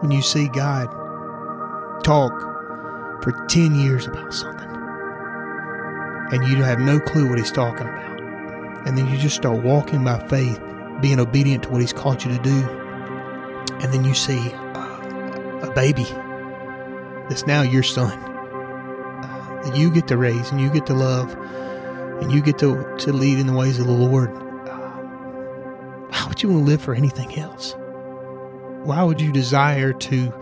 when you see God talk for 10 years about something and you have no clue what he's talking about. And then you just start walking by faith, being obedient to what he's called you to do. And then you see uh, a baby that's now your son uh, that you get to raise and you get to love and you get to, to lead in the ways of the Lord. Uh, how would you want to live for anything else? Why would you desire to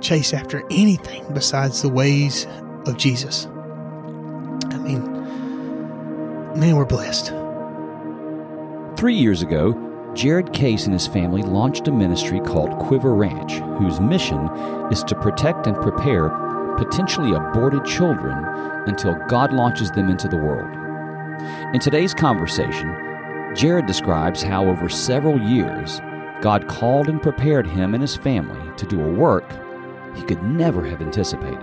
chase after anything besides the ways of Jesus? I mean, man, we're blessed. Three years ago, Jared Case and his family launched a ministry called Quiver Ranch, whose mission is to protect and prepare potentially aborted children until God launches them into the world. In today's conversation, Jared describes how over several years, God called and prepared him and his family to do a work he could never have anticipated.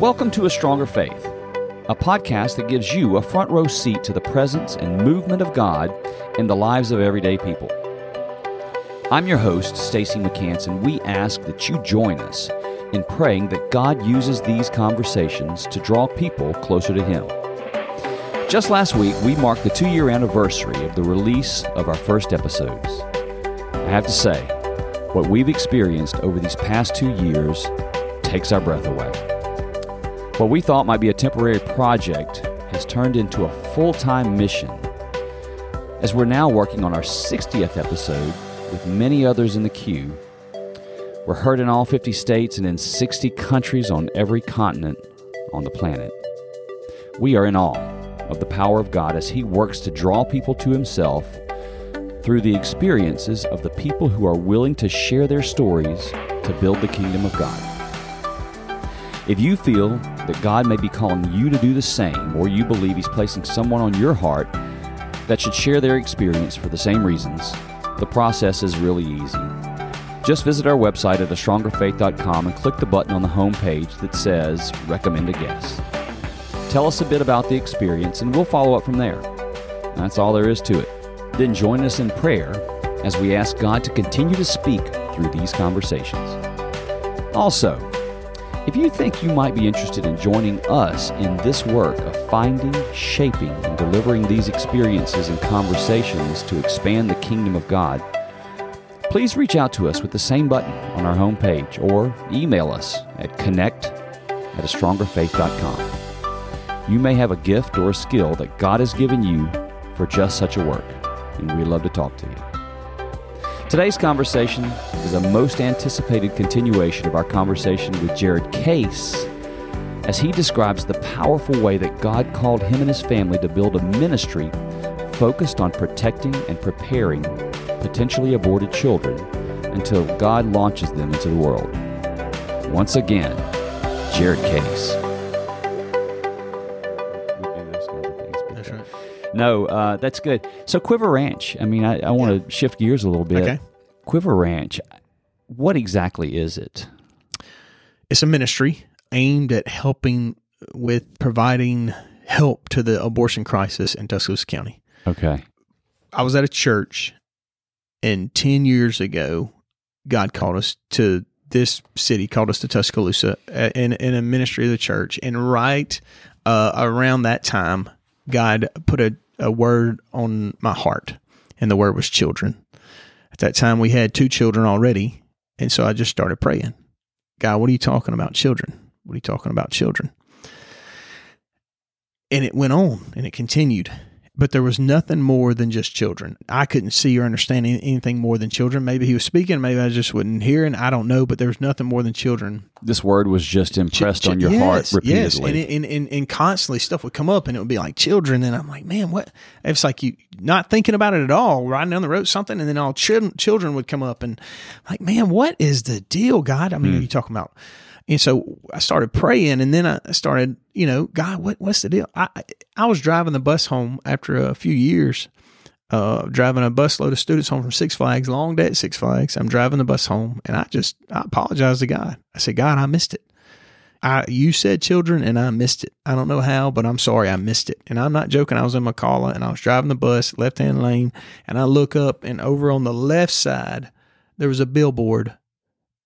Welcome to A Stronger Faith, a podcast that gives you a front row seat to the presence and movement of God in the lives of everyday people. I'm your host, Stacy McCants, and we ask that you join us in praying that God uses these conversations to draw people closer to Him. Just last week, we marked the two year anniversary of the release of our first episodes. I have to say, what we've experienced over these past two years takes our breath away. What we thought might be a temporary project has turned into a full time mission. As we're now working on our 60th episode with many others in the queue, we're heard in all 50 states and in 60 countries on every continent on the planet. We are in awe of the power of God as He works to draw people to Himself through the experiences of the people who are willing to share their stories to build the kingdom of God. If you feel that God may be calling you to do the same, or you believe He's placing someone on your heart that should share their experience for the same reasons, the process is really easy. Just visit our website at astrongerfaith.com and click the button on the home page that says Recommend a Guest. Tell us a bit about the experience and we'll follow up from there. That's all there is to it. Then join us in prayer as we ask God to continue to speak through these conversations. Also, if you think you might be interested in joining us in this work of finding, shaping, and delivering these experiences and conversations to expand the kingdom of God, please reach out to us with the same button on our homepage or email us at connect at a astrongerfaith.com. You may have a gift or a skill that God has given you for just such a work, and we'd love to talk to you. Today's conversation is a most anticipated continuation of our conversation with Jared Case as he describes the powerful way that God called him and his family to build a ministry focused on protecting and preparing potentially aborted children until God launches them into the world. Once again, Jared Case. No, uh, that's good. So Quiver Ranch. I mean, I, I want to shift gears a little bit. Okay. Quiver Ranch. What exactly is it? It's a ministry aimed at helping with providing help to the abortion crisis in Tuscaloosa County. Okay. I was at a church, and 10 years ago, God called us to this city, called us to Tuscaloosa in, in a ministry of the church. And right uh, around that time, God put a, a word on my heart, and the word was children. At that time, we had two children already. And so I just started praying God, what are you talking about, children? What are you talking about, children? And it went on and it continued. But there was nothing more than just children. I couldn't see or understand any- anything more than children. Maybe he was speaking, maybe I just wasn't hearing. I don't know, but there was nothing more than children This word was just impressed Ch- on your yes, heart repeatedly. Yes, and, and, and, and constantly stuff would come up and it would be like children. And I'm like, man, what? It's like you not thinking about it at all, riding down the road, something, and then all children, children would come up and like, man, what is the deal, God? I mean, are you talking about? And so I started praying, and then I started, you know, God, what, what's the deal? I I was driving the bus home after a few years, uh, driving a busload of students home from Six Flags, long day at Six Flags. I'm driving the bus home, and I just I apologized to God. I said, God, I missed it. I you said children and I missed it. I don't know how, but I'm sorry I missed it. And I'm not joking. I was in McCalla and I was driving the bus, left hand lane, and I look up and over on the left side there was a billboard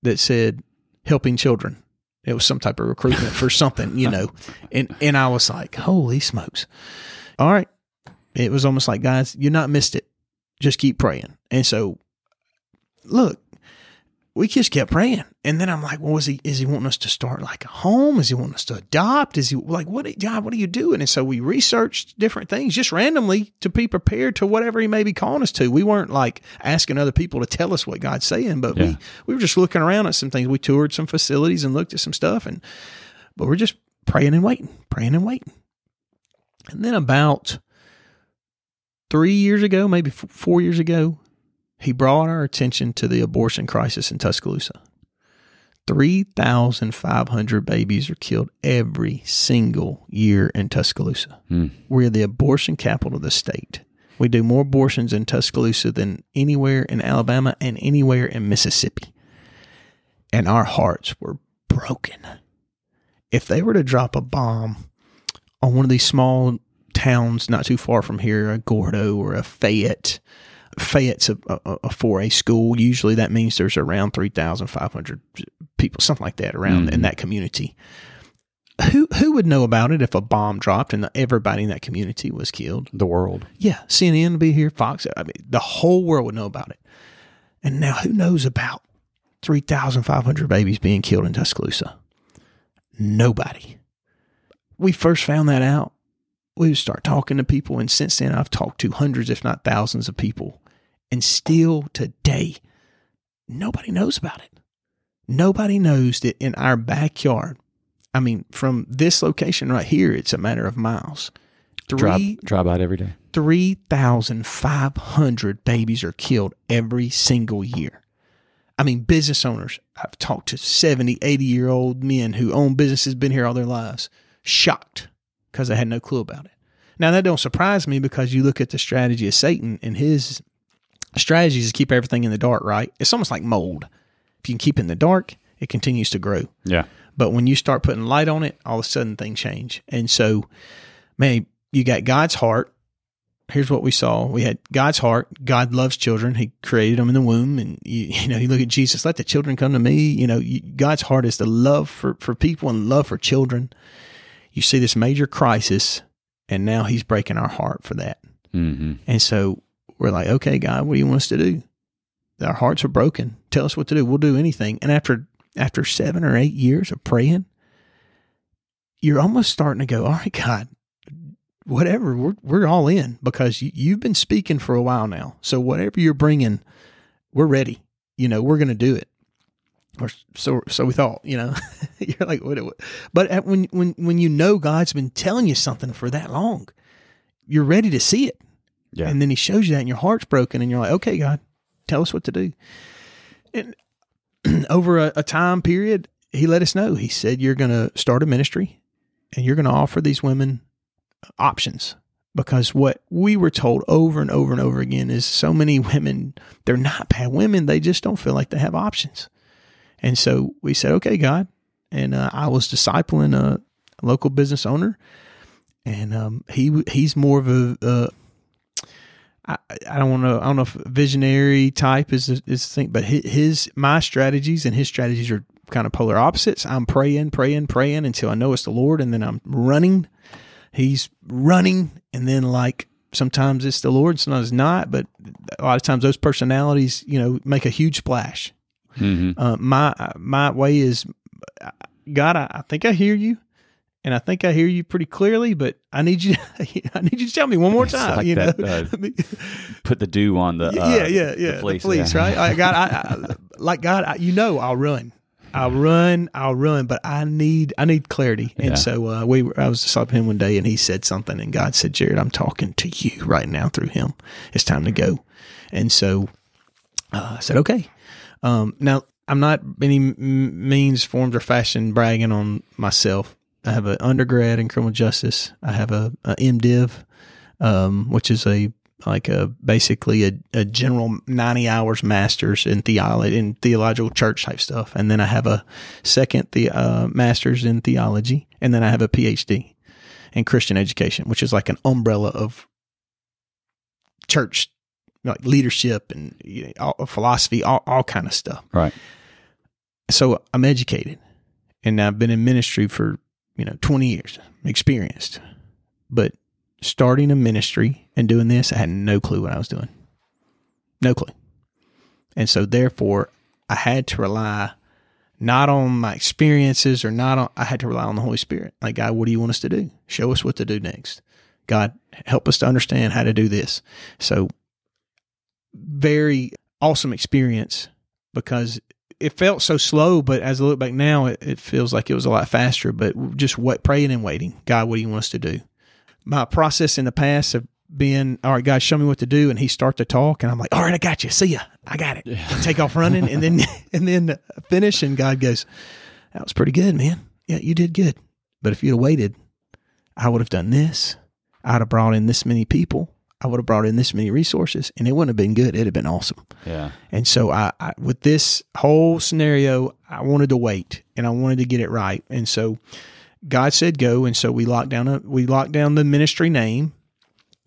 that said helping children. It was some type of recruitment for something, you know. And and I was like, holy smokes. All right. It was almost like, guys, you're not missed it. Just keep praying. And so look, we just kept praying. And then I'm like, well, is he, is he wanting us to start like a home? Is he wanting us to adopt? Is he like, what, God, what are you doing? And so we researched different things just randomly to be prepared to whatever he may be calling us to. We weren't like asking other people to tell us what God's saying, but yeah. we, we were just looking around at some things. We toured some facilities and looked at some stuff and, but we're just praying and waiting, praying and waiting. And then about three years ago, maybe four years ago, he brought our attention to the abortion crisis in Tuscaloosa. 3,500 babies are killed every single year in Tuscaloosa. Mm. We're the abortion capital of the state. We do more abortions in Tuscaloosa than anywhere in Alabama and anywhere in Mississippi. And our hearts were broken. If they were to drop a bomb on one of these small towns not too far from here, a Gordo or a Fayette, Fayette's a, a, a 4A school. Usually that means there's around 3,500 people, something like that, around mm-hmm. in that community. Who who would know about it if a bomb dropped and everybody in that community was killed? The world. Yeah, CNN would be here, Fox. I mean, the whole world would know about it. And now, who knows about 3,500 babies being killed in Tuscaloosa? Nobody. We first found that out. We would start talking to people, and since then, I've talked to hundreds, if not thousands, of people and still today, nobody knows about it. Nobody knows that in our backyard, I mean, from this location right here, it's a matter of miles. Three, drive, out every day. 3,500 babies are killed every single year. I mean, business owners, I've talked to 70, 80 year old men who own businesses, been here all their lives, shocked because they had no clue about it. Now, that don't surprise me because you look at the strategy of Satan and his strategy is to keep everything in the dark, right? It's almost like mold. If you can keep it in the dark, it continues to grow. Yeah. But when you start putting light on it, all of a sudden things change. And so, man, you got God's heart. Here's what we saw. We had God's heart. God loves children. He created them in the womb. And, you, you know, you look at Jesus, let the children come to me. You know, you, God's heart is the love for, for people and love for children. You see this major crisis, and now he's breaking our heart for that. Mm-hmm. And so we're like, okay, God, what do you want us to do? Our hearts are broken. Tell us what to do. We'll do anything. And after after seven or eight years of praying, you're almost starting to go, all right, God, whatever, we're we're all in because you, you've been speaking for a while now. So whatever you're bringing, we're ready. You know, we're going to do it. Or so so we thought. You know, you're like, what, what? But when when when you know God's been telling you something for that long, you're ready to see it. Yeah. And then he shows you that and your heart's broken and you're like, okay, God, tell us what to do. And over a, a time period, he let us know. He said, you're going to start a ministry and you're going to offer these women options because what we were told over and over and over again is so many women, they're not bad women. They just don't feel like they have options. And so we said, okay, God. And uh, I was discipling a, local business owner and um, he he's more of a, a I, I don't want to. I don't know if visionary type is is the thing, but his, his my strategies and his strategies are kind of polar opposites. I'm praying, praying, praying until I know it's the Lord, and then I'm running. He's running, and then like sometimes it's the Lord, sometimes it's not. But a lot of times those personalities, you know, make a huge splash. Mm-hmm. Uh, my my way is, God, I, I think I hear you and I think I hear you pretty clearly, but I need you. I need you to tell me one more time. Like you that, know, uh, put the dew on the uh, yeah, yeah, yeah, the fleece, the fleece yeah. right? I got, I, I, like God, I, you know, I'll run, I'll run, I'll run, but I need, I need clarity. And yeah. so uh, we, I was to him one day, and he said something, and God said, "Jared, I'm talking to you right now through him. It's time to go." And so uh, I said, "Okay." Um, now I'm not any means, forms, or fashion bragging on myself I have an undergrad in criminal justice. I have a, a MDiv, um, which is a like a basically a, a general 90 hours master's in theology in theological church type stuff and then i have a second the uh, master's in theology and then i have a phd in christian education which is like an umbrella of church like leadership and you know, all, philosophy all, all kind of stuff Right. so i'm educated and i've been in ministry for you know 20 years experienced. But starting a ministry and doing this i had no clue what i was doing. No clue. And so therefore i had to rely not on my experiences or not on i had to rely on the holy spirit. Like god what do you want us to do? Show us what to do next. God help us to understand how to do this. So very awesome experience because it felt so slow, but as I look back now, it, it feels like it was a lot faster. But just what praying and waiting, God, what do you want us to do? My process in the past of being, all right, God, show me what to do, and He start to talk, and I'm like, all right, I got you, see ya, I got it, and take off running, and then and then finish, and God goes, that was pretty good, man. Yeah, you did good. But if you'd have waited, I would have done this. I'd have brought in this many people. I would have brought in this many resources, and it wouldn't have been good. It'd have been awesome. Yeah. And so I, I with this whole scenario, I wanted to wait and I wanted to get it right. And so God said go, and so we locked down a, we locked down the ministry name.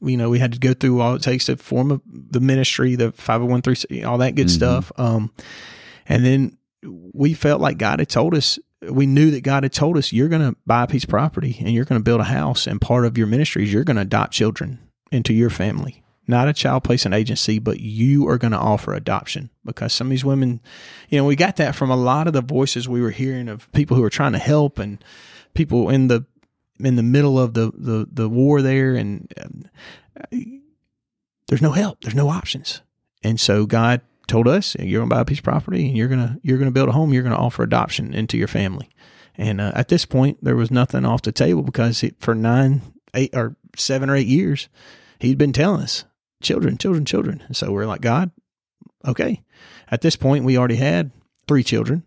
You know, we had to go through all it takes to form a, the ministry, the five hundred one three, all that good Mhm. stuff. Um, and then we felt like God had told us. We knew that God had told us you're going to buy a piece of property and you're going to build a house, and part of your ministry is you're going to adopt children into your family. Not a child placement agency, but you are going to offer adoption because some of these women, you know, we got that from a lot of the voices we were hearing of people who were trying to help and people in the in the middle of the the, the war there, and um, there's no help, there's no options, and so God told us you're going to buy a piece of property and you're gonna you're gonna build a home, you're going to offer adoption into your family, and uh, at this point there was nothing off the table because it, for nine, eight or seven or eight years he'd been telling us children, children, children. And so we're like, God, okay. At this point, we already had three children.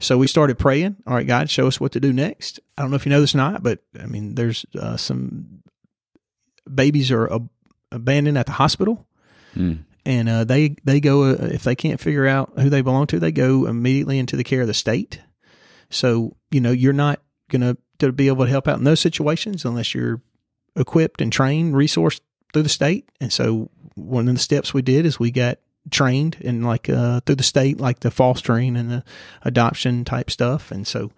So we started praying. All right, God, show us what to do next. I don't know if you know this or not, but I mean, there's uh, some babies are ab- abandoned at the hospital. Mm. And uh, they they go uh, if they can't figure out who they belong to, they go immediately into the care of the state. So you know you're not gonna to be able to help out in those situations unless you're equipped and trained, resourced through the state. And so one of the steps we did is we got trained in like uh, through the state, like the fostering and the adoption type stuff. And so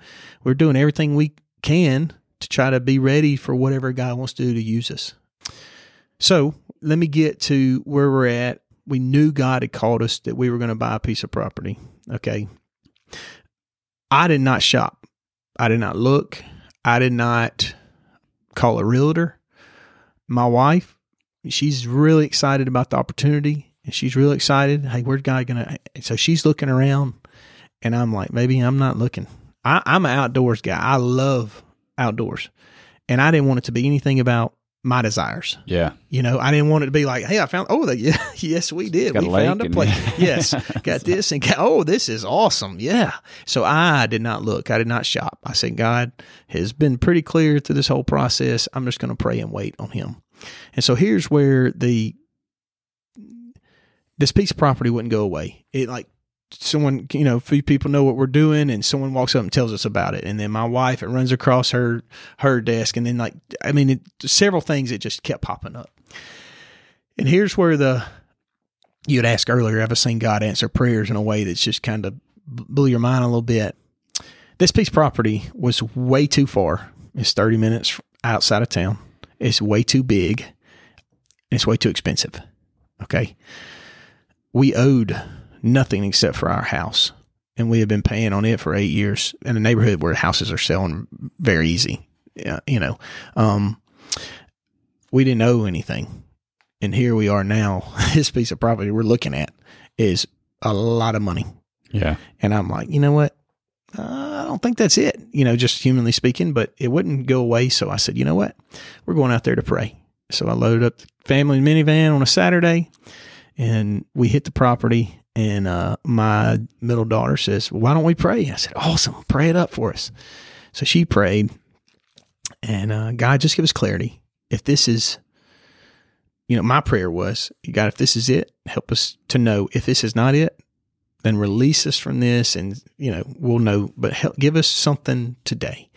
we're doing everything we can to try to be ready for whatever God wants to do to use us. So let me get to where we're at. We knew God had called us that we were going to buy a piece of property. Okay. I did not shop. I did not look. I did not call a realtor. My wife, she's really excited about the opportunity and she's really excited. Hey, where's God gonna? So she's looking around, and I'm like, maybe I'm not looking. I, I'm an outdoors guy. I love outdoors, and I didn't want it to be anything about my desires. Yeah. You know, I didn't want it to be like, hey, I found. Oh, the, yeah, yes, we did. A we lake found a place. yes, got this and got, oh, this is awesome. Yeah. So I did not look. I did not shop. I said, God has been pretty clear through this whole process. I'm just going to pray and wait on Him. And so here's where the this piece of property wouldn't go away. It like someone, you know, a few people know what we're doing, and someone walks up and tells us about it, and then my wife it runs across her her desk, and then like I mean, it, several things that just kept popping up. And here's where the you had asked earlier, have I seen God answer prayers in a way that's just kind of blew your mind a little bit? This piece of property was way too far. It's 30 minutes outside of town. It's way too big. And it's way too expensive. Okay. We owed nothing except for our house. And we have been paying on it for eight years in a neighborhood where houses are selling very easy. Yeah, you know, um, we didn't owe anything. And here we are now. This piece of property we're looking at is a lot of money. Yeah. And I'm like, you know what? Uh, I don't think that's it, you know, just humanly speaking, but it wouldn't go away. So I said, you know what? We're going out there to pray. So I loaded up the family minivan on a Saturday and we hit the property. And uh, my middle daughter says, why don't we pray? I said, awesome. Pray it up for us. So she prayed. And uh, God, just give us clarity. If this is, you know, my prayer was, God, if this is it, help us to know. If this is not it, then release us from this, and you know, we'll know. But help, give us something today.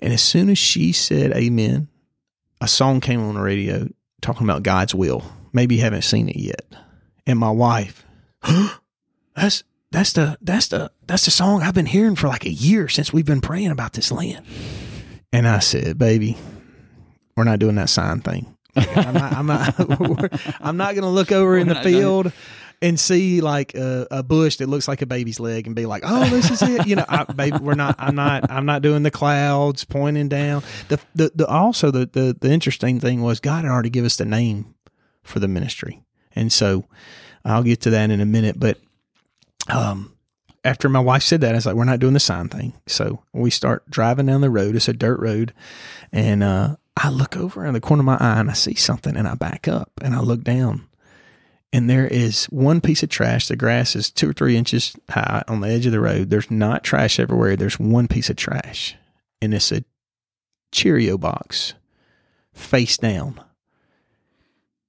And as soon as she said Amen, a song came on the radio talking about God's will. Maybe you haven't seen it yet. And my wife, that's that's the that's the that's the song I've been hearing for like a year since we've been praying about this land. And I said, baby, we're not doing that sign thing. I'm not. I'm not. I'm not going to look over in the field and see like a, a, bush that looks like a baby's leg and be like, "Oh, this is it." You know, I, baby, we're not. I'm not. I'm not doing the clouds pointing down. The the, the also the, the the interesting thing was God had already given us the name for the ministry, and so I'll get to that in a minute. But um, after my wife said that, I was like, "We're not doing the sign thing." So we start driving down the road. It's a dirt road, and uh, I look over in the corner of my eye and I see something and I back up and I look down and there is one piece of trash. The grass is two or three inches high on the edge of the road. There's not trash everywhere. There's one piece of trash and it's a Cheerio box face down.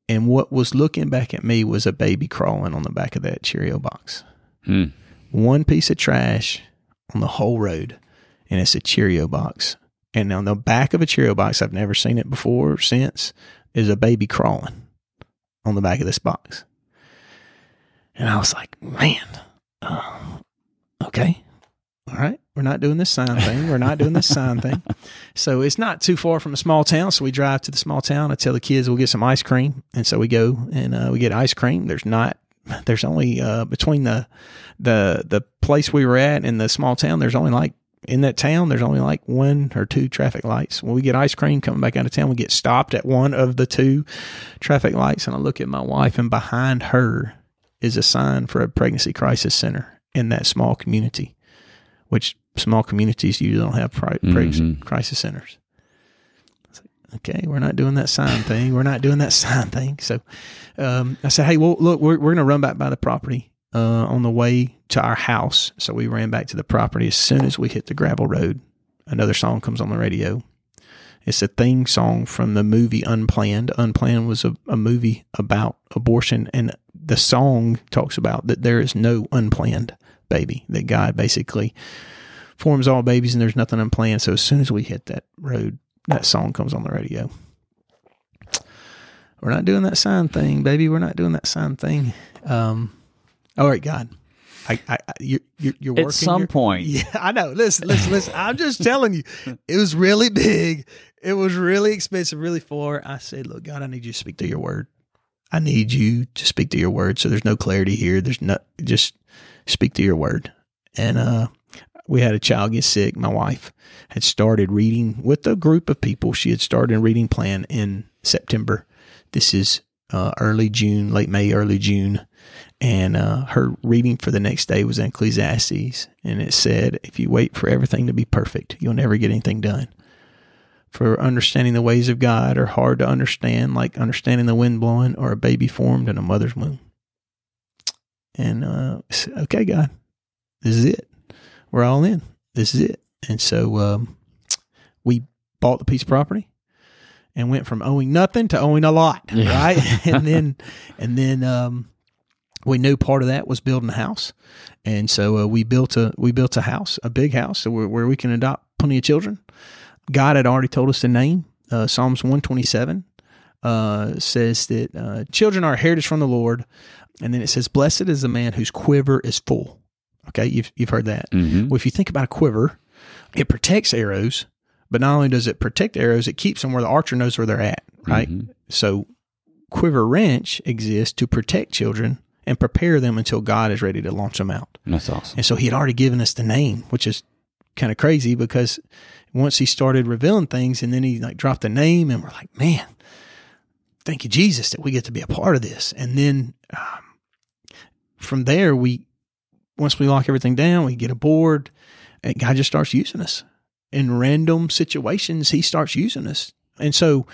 And what was looking back at me was a baby crawling on the back of that Cheerio box. Hmm. One piece of trash on the whole road, and it's a Cheerio box and on the back of a Cheerio box, I've never seen it before since, is a baby crawling on the back of this box. And I was like, man, uh, okay. All right. We're not doing this sign thing. We're not doing this sign thing. So it's not too far from a small town. So we drive to the small town. I tell the kids we'll get some ice cream. And so we go and uh, we get ice cream. There's not, there's only uh, between the, the, the place we were at and the small town, there's only like in that town, there's only like one or two traffic lights. When we get ice cream coming back out of town, we get stopped at one of the two traffic lights. And I look at my wife, and behind her is a sign for a pregnancy crisis center in that small community, which small communities usually don't have pregnancy mm-hmm. crisis centers. Like, okay, we're not doing that sign thing. We're not doing that sign thing. So um, I said, hey, well, look, we're, we're going to run back by the property uh, on the way to our house. So we ran back to the property as soon as we hit the gravel road. Another song comes on the radio. It's a theme song from the movie Unplanned. Unplanned was a, a movie about abortion, and the song talks about that there is no unplanned baby, that God basically forms all babies and there's nothing unplanned. So as soon as we hit that road, that song comes on the radio. We're not doing that sign thing, baby. We're not doing that sign thing. Um, all right, God. I, I, you, you're, you're working. At some your, point. Yeah, I know. Listen, listen, listen. I'm just telling you, it was really big. It was really expensive, really far. I said, look, God, I need you to speak to your word. I need you to speak to your word. So there's no clarity here. There's no, just speak to your word. And, uh, we had a child get sick. My wife had started reading with a group of people. She had started a reading plan in September. This is uh, early June, late May, early June and uh, her reading for the next day was in Ecclesiastes, and it said, "If you wait for everything to be perfect, you'll never get anything done." For understanding the ways of God are hard to understand, like understanding the wind blowing or a baby formed in a mother's womb. And uh, okay, God, this is it. We're all in. This is it. And so um, we bought the piece of property and went from owing nothing to owing a lot, yeah. right? and then, and then um, we knew part of that was building a house, and so uh, we built a we built a house, a big house, where, where, we can adopt plenty of children. God had already told us the name. Uh, Psalms one twenty seven uh, says that uh, children are a heritage from the Lord, and then it says, "Blessed is the man whose quiver is full." Okay, you've you've heard that. Mm-hmm. Well, if you think about a quiver, it protects arrows, but not only does it protect arrows, it keeps them where the archer knows where they're at. Right. Mm-hmm. So, Quiver Ranch exists to protect children and prepare them until God is ready to launch them out. That's awesome. And so he had already given us the name, which is kind of crazy because once he started revealing things and then he like dropped the name and we're like, man, thank you, Jesus, that we get to be a part of this. And then um, from there, we, once we lock everything down, we get aboard and God just starts using us in random situations. He starts using us. And so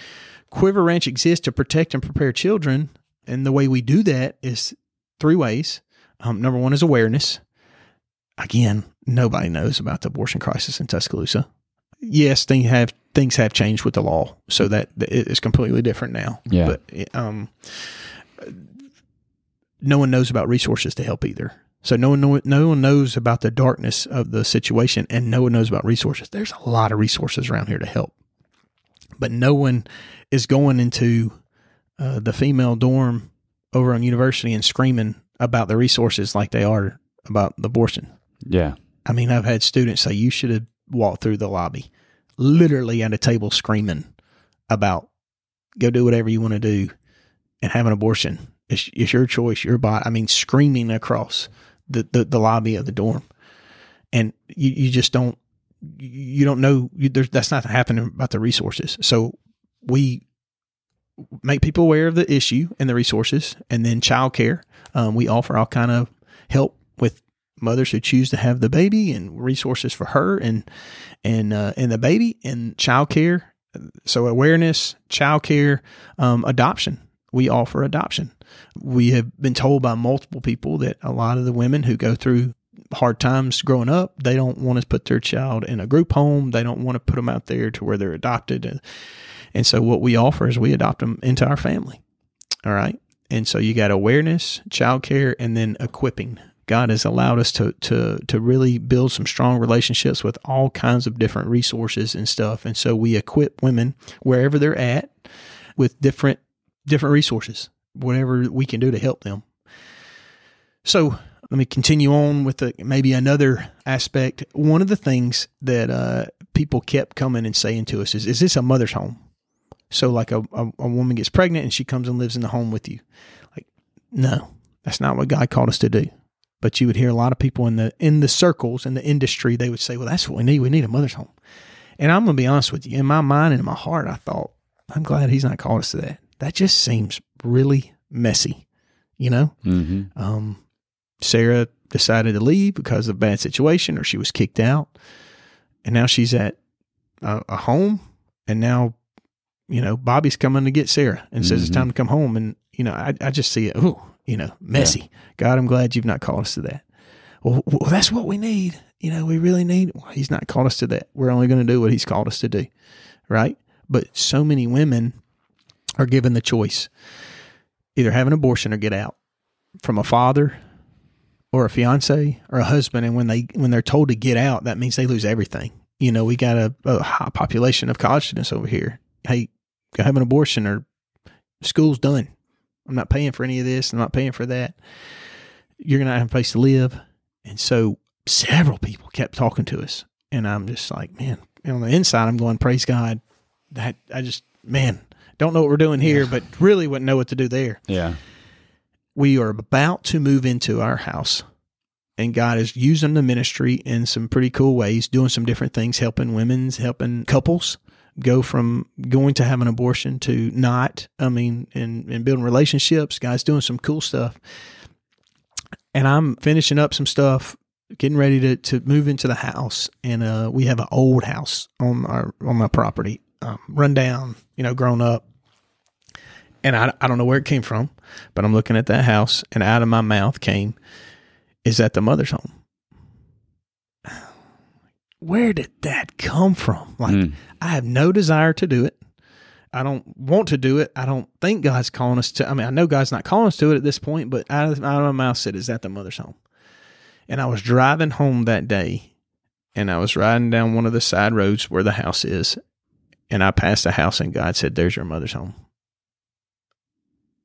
Quiver Ranch exists to protect and prepare children. And the way we do that is three ways. Um, number one is awareness. Again, nobody knows about the abortion crisis in Tuscaloosa. Yes, they have things have changed with the law, so that it's completely different now. Yeah. But um, no one knows about resources to help either. So no one, no, no one knows about the darkness of the situation, and no one knows about resources. There's a lot of resources around here to help, but no one is going into uh, the female dorm over on university and screaming about the resources like they are about the abortion. Yeah. I mean, I've had students say you should have walked through the lobby, literally at a table screaming about go do whatever you want to do and have an abortion. It's, it's your choice, your body. I mean, screaming across the, the, the lobby of the dorm. And you, you just don't, you don't know, you, that's not happening about the resources. So we make people aware of the issue and the resources, and then childcare. Um, we offer all kind of help with mothers who choose to have the baby and resources for her and and uh, and the baby and childcare. So awareness, childcare, um, adoption. We offer adoption. We have been told by multiple people that a lot of the women who go through hard times growing up, they don't want to put their child in a group home. They don't want to put them out there to where they're adopted. And so what we offer is we adopt them into our family. All right. And so you got awareness, childcare, and then equipping. God has allowed us to to to really build some strong relationships with all kinds of different resources and stuff. And so we equip women wherever they're at with different different resources, whatever we can do to help them. So let me continue on with maybe another aspect. One of the things that uh, people kept coming and saying to us is, "Is this a mother's home?" So like a, a, a woman gets pregnant and she comes and lives in the home with you. Like, no, that's not what God called us to do. But you would hear a lot of people in the in the circles in the industry, they would say, Well, that's what we need. We need a mother's home. And I'm gonna be honest with you, in my mind and in my heart, I thought, I'm glad he's not called us to that. That just seems really messy, you know? Mm-hmm. Um, Sarah decided to leave because of a bad situation or she was kicked out. And now she's at a, a home and now you know, Bobby's coming to get Sarah and says mm-hmm. it's time to come home. And, you know, I, I just see it, oh, you know, messy. Yeah. God, I'm glad you've not called us to that. Well, well, that's what we need. You know, we really need. Well, he's not called us to that. We're only going to do what he's called us to do. Right. But so many women are given the choice either have an abortion or get out from a father or a fiance or a husband. And when they, when they're told to get out, that means they lose everything. You know, we got a, a high population of college students over here. Hey, go have an abortion or school's done. I'm not paying for any of this. I'm not paying for that. You're to have a place to live. And so several people kept talking to us. And I'm just like, man, and on the inside, I'm going, praise God. That I just, man, don't know what we're doing here, but really wouldn't know what to do there. Yeah. We are about to move into our house. And God is using the ministry in some pretty cool ways, doing some different things, helping women's, helping couples go from going to have an abortion to not. I mean, and, and building relationships, guys doing some cool stuff. And I'm finishing up some stuff, getting ready to, to move into the house. And uh, we have an old house on our on my property, um, run down, you know, grown up. And I, I don't know where it came from, but I'm looking at that house, and out of my mouth came, "Is that the mother's home?" where did that come from? Like, mm. I have no desire to do it. I don't want to do it. I don't think God's calling us to. I mean, I know God's not calling us to it at this point, but out of, out of my mouth said, "Is that the mother's home?" And I was driving home that day, and I was riding down one of the side roads where the house is, and I passed a house, and God said, "There's your mother's home."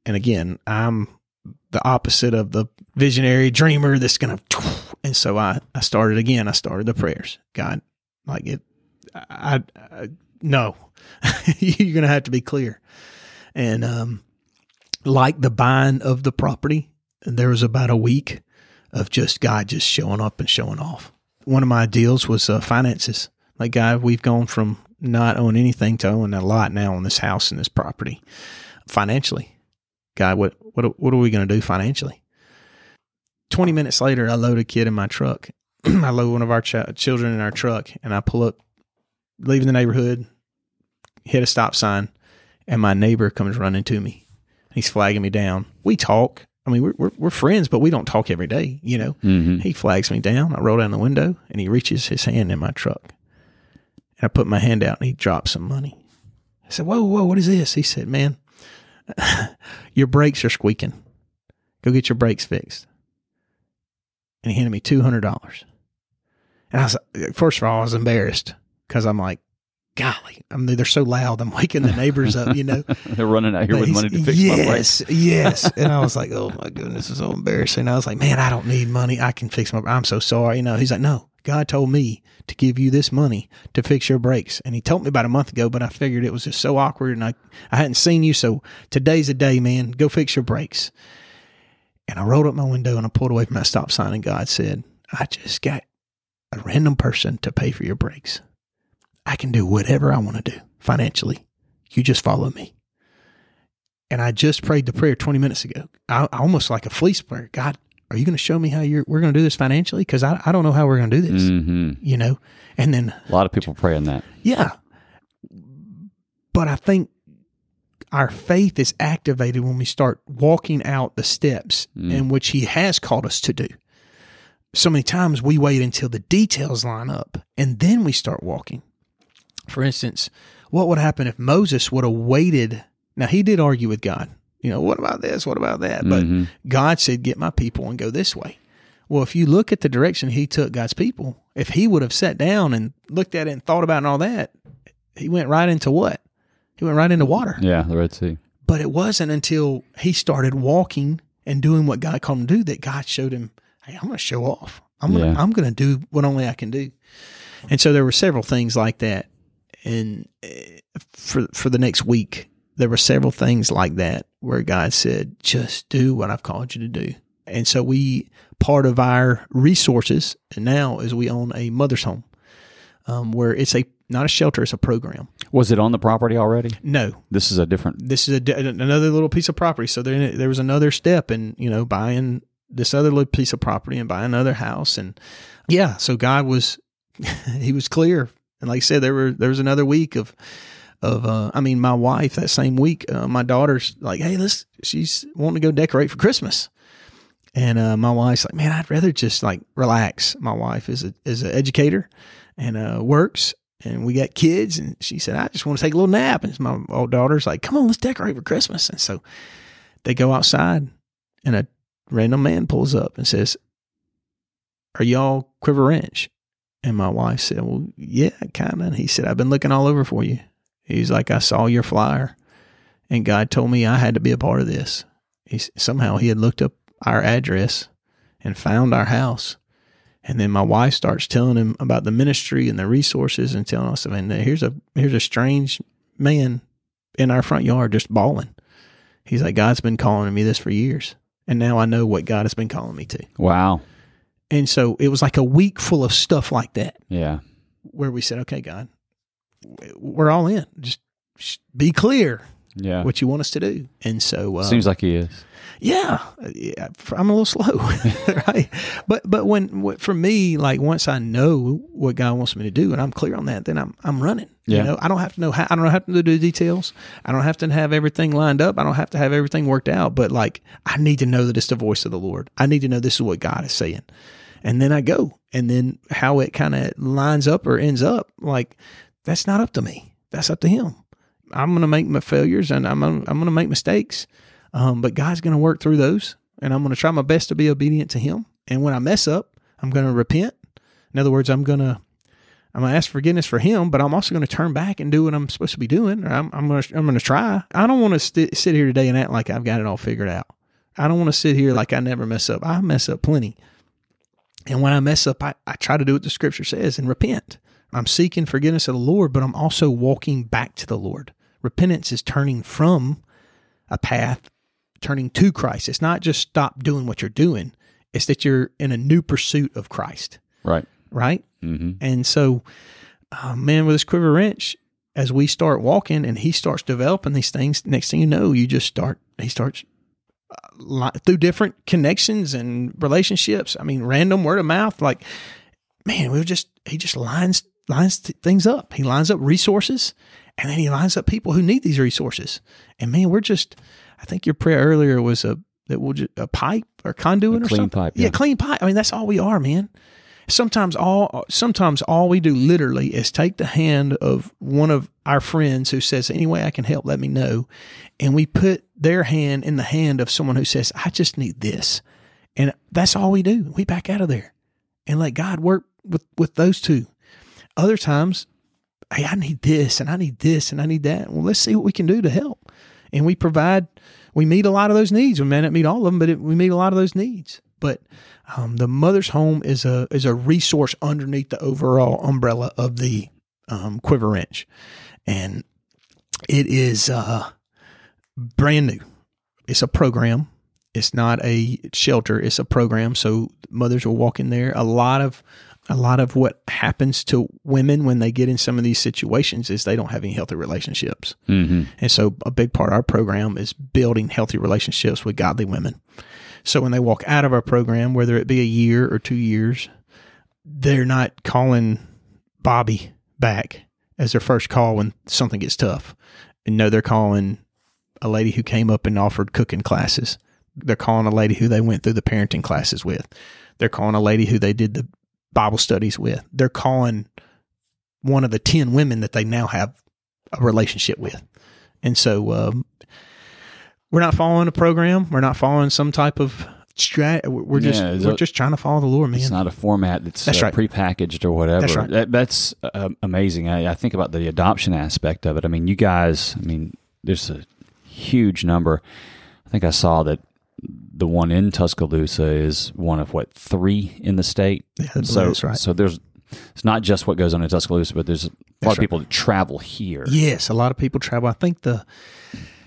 And again, I'm the opposite of the visionary dreamer that's going to and so I, I started again. I started the prayers. God, like it, I, I no, you're going to have to be clear. And, um, like the buying of the property, there was about a week of just God just showing up and showing off. One of my deals was uh, finances. Like, God, we've gone from not owning anything to owning a lot now on this house and this property financially. God, what, what, what are we going to do financially? 20 minutes later, I load a kid in my truck. I load one of our ch- children in our truck and I pull up, leaving the neighborhood, hit a stop sign, and my neighbor comes running to me. He's flagging me down. We talk. I mean, we're, we're, we're friends, but we don't talk every day, you know. Mm-hmm. He flags me down. I roll down the window and he reaches his hand in my truck. And I put my hand out and he drops some money. I said, Whoa, whoa, what is this? He said, Man, your brakes are squeaking. Go get your brakes fixed. And he handed me $200. And I was, first of all, I was embarrassed because I'm like, golly, I mean, they're so loud. I'm waking the neighbors up, you know. They're running out here with money to fix my brakes. yes, yes. And I was like, oh my goodness, it's so embarrassing. I was like, man, I don't need money. I can fix my. I'm so sorry. You know, he's like, no, God told me to give you this money to fix your brakes, and he told me about a month ago. But I figured it was just so awkward, and I I hadn't seen you, so today's the day, man. Go fix your brakes. And I rolled up my window and I pulled away from that stop sign, and God said, I just got a random person to pay for your brakes. I can do whatever I want to do financially. You just follow me. And I just prayed the prayer 20 minutes ago. I, I almost like a fleece prayer. God, are you going to show me how you're, we're going to do this financially? Because I, I don't know how we're going to do this, hmm you know? And then, A lot of people praying that. yeah. But I think our faith is activated when we start walking out the steps Mm. in which He has called us to do. So many times we wait until the details line up and then we start walking. For instance, what would happen if Moses would have waited? Now, he did argue with God. You know, what about this? What about that? But Mhm. God said, Get my people and go this way. Well, if you look at the direction he took God's people, if he would have sat down and looked at it and thought about it and all that, he went right into what? He went right into water. Yeah, the Red Sea. But it wasn't until he started walking and doing what God called him to do that God showed him, hey, I'm going to show off. I'm gonna, Yeah. I'm going to do what only I can do. And so there were several things like that. And uh, for for the next week, there were several things like that where God said, just do what I've called you to do. And so we, part of our resources now is we own a mother's home um, where it's a, not a shelter, it's a program. Was it on the property already? No, This is a different. this is a, another little piece of property. So there, there was another step in, you know, buying this other little piece of property and buying another house. And yeah, so God was, he was clear. And like I said, there were, there was another week of, of, uh, I mean, my wife that same week, uh, my daughter's like, Hey, let's, she's wanting to go decorate for Christmas. And, uh, my wife's like, man, I'd rather just like relax. My wife is a, is an educator and, uh, works and we got kids and she said i just want to take a little nap and my old daughter's like come on let's decorate for christmas and so they go outside and a random man pulls up and says are y'all Quiver Ranch and my wife said well yeah kind of and he said i've been looking all over for you he's like i saw your flyer and god told me i had to be a part of this he, somehow he had looked up our address and found our house and then my wife starts telling him about the ministry and the resources and telling us, I mean, here's a here's a strange man in our front yard just bawling. He's like, God's been calling me this for years, and now I know what God has been calling me to. Wow. And so it was like a week full of stuff like that, Yeah. where we said, "Okay, God, we're all in. Just, be clear Yeah. what you want us to do." And so, uh, Seems like he is. yeah, yeah, I'm a little slow, right? But but when for me, like once I know what God wants me to do and I'm clear on that, then I'm I'm running. Yeah. You know, I don't have to know how I don't have to do the details. I don't have to have everything lined up. I don't have to have everything worked out. But like I need to know that it's the voice of the Lord. I need to know this is what God is saying, and then I go. And then how it kind of lines up or ends up, like that's not up to me. That's up to Him. I'm going to make my failures and I'm I'm going to make mistakes. Um, but God's going to work through those, and I'm going to try my best to be obedient to Him. And when I mess up, I'm going to repent. In other words, I'm going to I'm going to ask forgiveness for Him, but I'm also going to turn back and do what I'm supposed to be doing. I'm, I'm going to I'm going to try. I don't want to st- sit here today and act like I've got it all figured out. I don't want to sit here like I never mess up. I mess up plenty. And when I mess up, I, I try to do what the scripture says and repent. I'm seeking forgiveness of the Lord, but I'm also walking back to the Lord. Repentance is turning from a path, turning to Christ. It's not just stop doing what you're doing, it's that you're in a new pursuit of Christ, Right. right? hmm And so, uh, man, with this Quiver Ranch, as we start walking and he starts developing these things, next thing you know, you just start, he starts through different connections and relationships. I mean, random word of mouth, like, man, we just, he just lines, lines th- things up. He lines up resources and then he lines up people who need these resources. And man, we're just, I think your prayer earlier was a, that we'll just, a pipe or conduit A or clean something. pipe, Yeah. yeah. clean pipe. I mean, that's all we are, man. Sometimes all sometimes all we do literally is take the hand of one of our friends who says any way i can help let me know. And we put their hand in the hand of someone who says i just need this. And that's all we do. We back out of there and let god work with with those two. Other times hey i need this and i need this and i need that. Well let's see what we can do to help. And we provide we meet a lot of those needs. We may not meet all of them but it, we meet a lot of those needs. But um, the mother's home is a is a resource underneath the overall umbrella of the um, Quiver Ranch, and it is uh, brand new. It's a program. It's not a shelter. It's a program. So mothers will walk in there. A lot of a lot of what happens to women when they get in some of these situations is they don't have any healthy relationships. Mm-hmm. And so a big part of our program is building healthy relationships with godly women. So when they walk out of our program, whether it be a year or two years, they're not calling Bobby back as their first call when something gets tough. And no, they're calling a lady who came up and offered cooking classes. They're calling a lady who they went through the parenting classes with. They're calling a lady who they did the Bible studies with. They're calling one of the 10 women that they now have a relationship with. And so um, we're not following a program. We're not following some type of strat. We're just Yeah, we're a- just trying to follow the Lord, man. It's not a format that's, That's uh, right. prepackaged or whatever. That's right. That, that's uh, amazing. I, I think about the adoption aspect of it. I mean, you guys. I mean, there's a huge number. I think I saw that the one in Tuscaloosa is one of what three in the state. Yeah, so that's right. so there's it's not just what goes on in Tuscaloosa, but there's a lot That's of people that travel here. Yes, a lot of people travel. I think the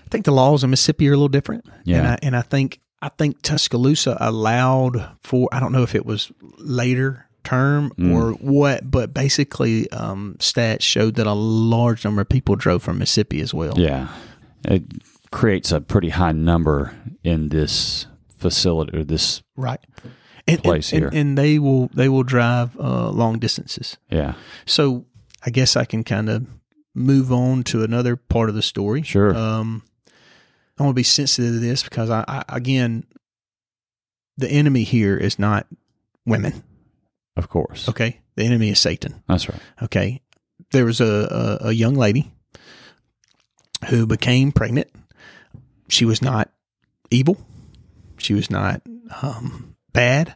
I think the laws in Mississippi are a little different. Yeah. And I and I think I think Tuscaloosa allowed for I don't know if it was later term Mm. or what, but basically um, stats showed that a large number of people drove from Mississippi as well. Yeah, it creates a pretty high number in this facility or this. Right. And, Place and, here. and, and they will they will drive uh, long distances. Yeah, So I guess I can kind of move on to another part of the story. Sure. Um, I want to be sensitive to this because I, I again, the enemy here is not women. of course. Okay, the enemy is Satan. That's right. Okay, there was a, a, a young lady who became pregnant. She was not evil. She was not um, bad.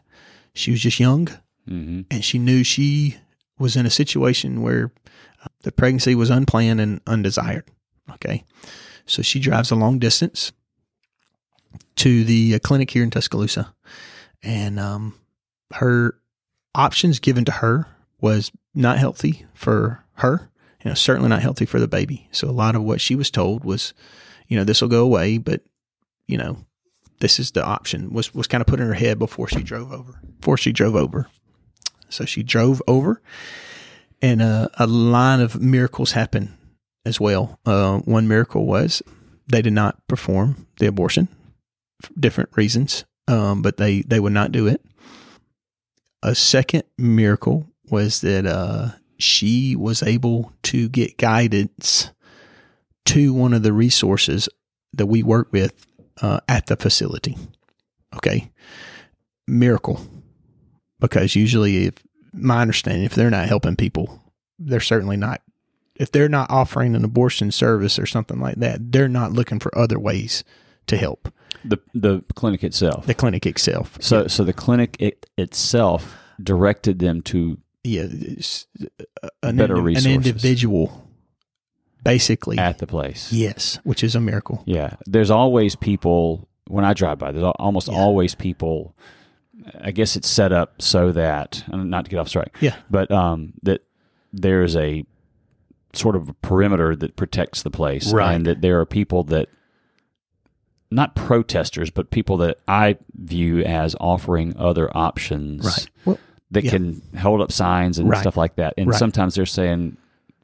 She was just young hmm and she knew she was in a situation where uh, the pregnancy was unplanned and undesired. Okay. So she drives a long distance to the uh, clinic here in Tuscaloosa. And um, her options given to her was not healthy for her, you know, certainly not healthy for the baby. So a lot of what she was told was, you know, this will go away, but, you know, this is the option was, was kind of put in her head before she drove over, before she drove over. So she drove over, and uh, a line of miracles happened as well. Uh, one miracle was they did not perform the abortion for different reasons, um, but they, they would not do it. A second miracle was that uh, she was able to get guidance to one of the resources that we work with uh, at the facility. Okay. Miracle because usually if my understanding if they're not helping people they're certainly not if they're not offering an abortion service or something like that they're not looking for other ways to help The the clinic itself. the clinic itself So so the clinic it, itself directed them to yeah an, Better indi- an individual basically at the place. yes which is a miracle Yeah, there's always people when I drive by. There's almost Yeah. always people. I guess it's set up so that not to get off track. Yeah. but um, that there's a sort of a perimeter that protects the place, Right. And that there are people that not protesters, but people that I view as offering other options, right well That Yeah. can hold up signs and Right. stuff like that. And Right. sometimes they're saying,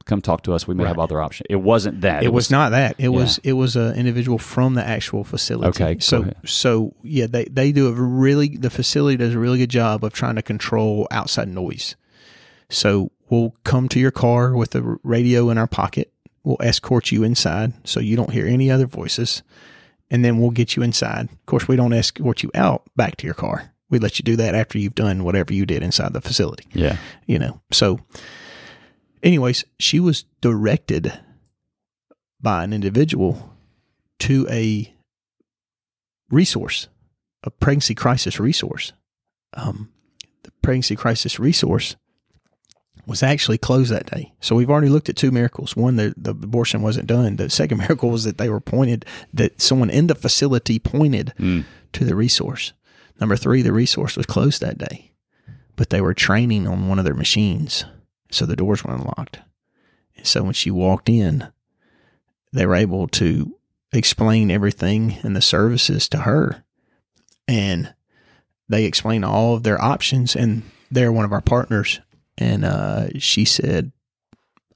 "Come talk to us. We may have other options." It wasn't that. it, was, not that. It was it was an individual from the actual facility. Okay, So so yeah, they they do a really the facility does a really good job of trying to control outside noise. So we'll come to your car with a radio in our pocket. We'll escort you inside so you don't hear any other voices, and then we'll get you inside. Of course, we don't escort you out back to your car. we let you do that after you've done whatever you did inside the facility. Yeah. You know. So, anyways, she was directed by an individual to a resource, a pregnancy crisis resource. Um, the pregnancy crisis resource was actually closed that day. So we've already looked at two miracles. One, the, the abortion wasn't done. The second miracle was that they were pointed, that someone in the facility pointed Mm. to the resource. Number three, the resource was closed that day, but they were training on one of their machines. So the doors were unlocked. And so when she walked in, they were able to explain everything and the services to her. And they explained all of their options. And they're one of our partners. And uh, she said,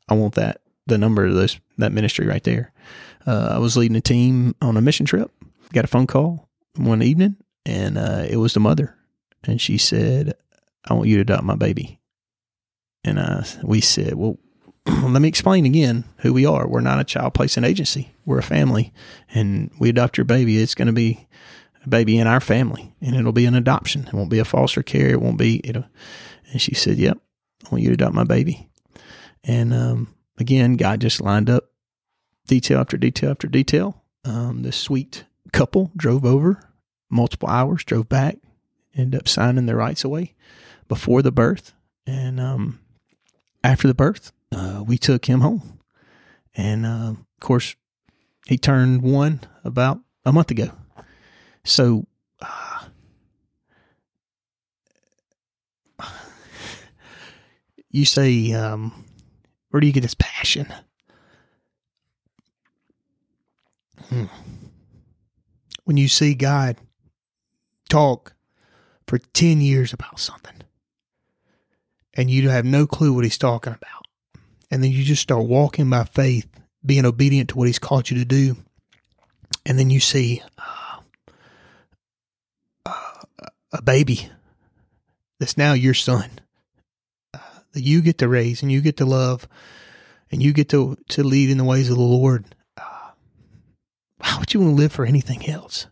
I want that, the number of those, that ministry right there. Uh, I was leading a team on a mission trip, got a phone call one evening, and uh, it was the mother. And she said, I want you to adopt my baby. And uh, we said, Well, let me explain again who we are. We're not a child placement agency. We're a family, and we adopt your baby. It's going to be a baby in our family, and it'll be an adoption. It won't be a foster care. It won't be, you know. And she said, Yep, I want you to adopt my baby. And um, again, God just lined up detail after detail after detail. Um, this sweet couple drove over multiple hours, drove back, ended up signing their rights away before the birth. And um, after the birth, uh, we took him home. And uh, of course, he turned one about a month ago. So, uh, you say, um, where do you get this passion? Hmm. When you see God talk for 10 years about something and you have no clue what he's talking about, and then you just start walking by faith, being obedient to what he's called you to do, and then you see uh, uh, a baby that's now your son that you get to raise and you get to love and you get to to lead in the ways of the Lord. Uh, why would you want to live for anything else?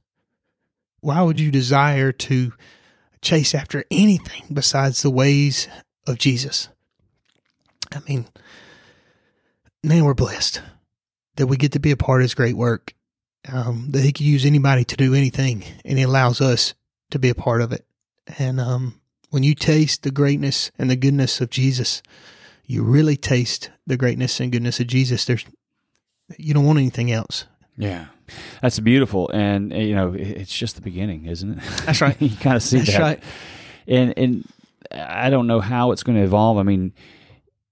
Why would you desire to chase after anything besides the ways of Jesus? I mean, man, we're blessed that we get to be a part of his great work. Um, that he can use anybody to do anything, and he allows us to be a part of it. And um, when you taste the greatness and the goodness of Jesus, you really taste the greatness and goodness of Jesus. There's you don't want anything else. Yeah. That's beautiful. And, uh, you know, it's just the beginning, isn't it? That's right. you kind of see That's that. right. And, and I don't know how it's going to evolve. I mean,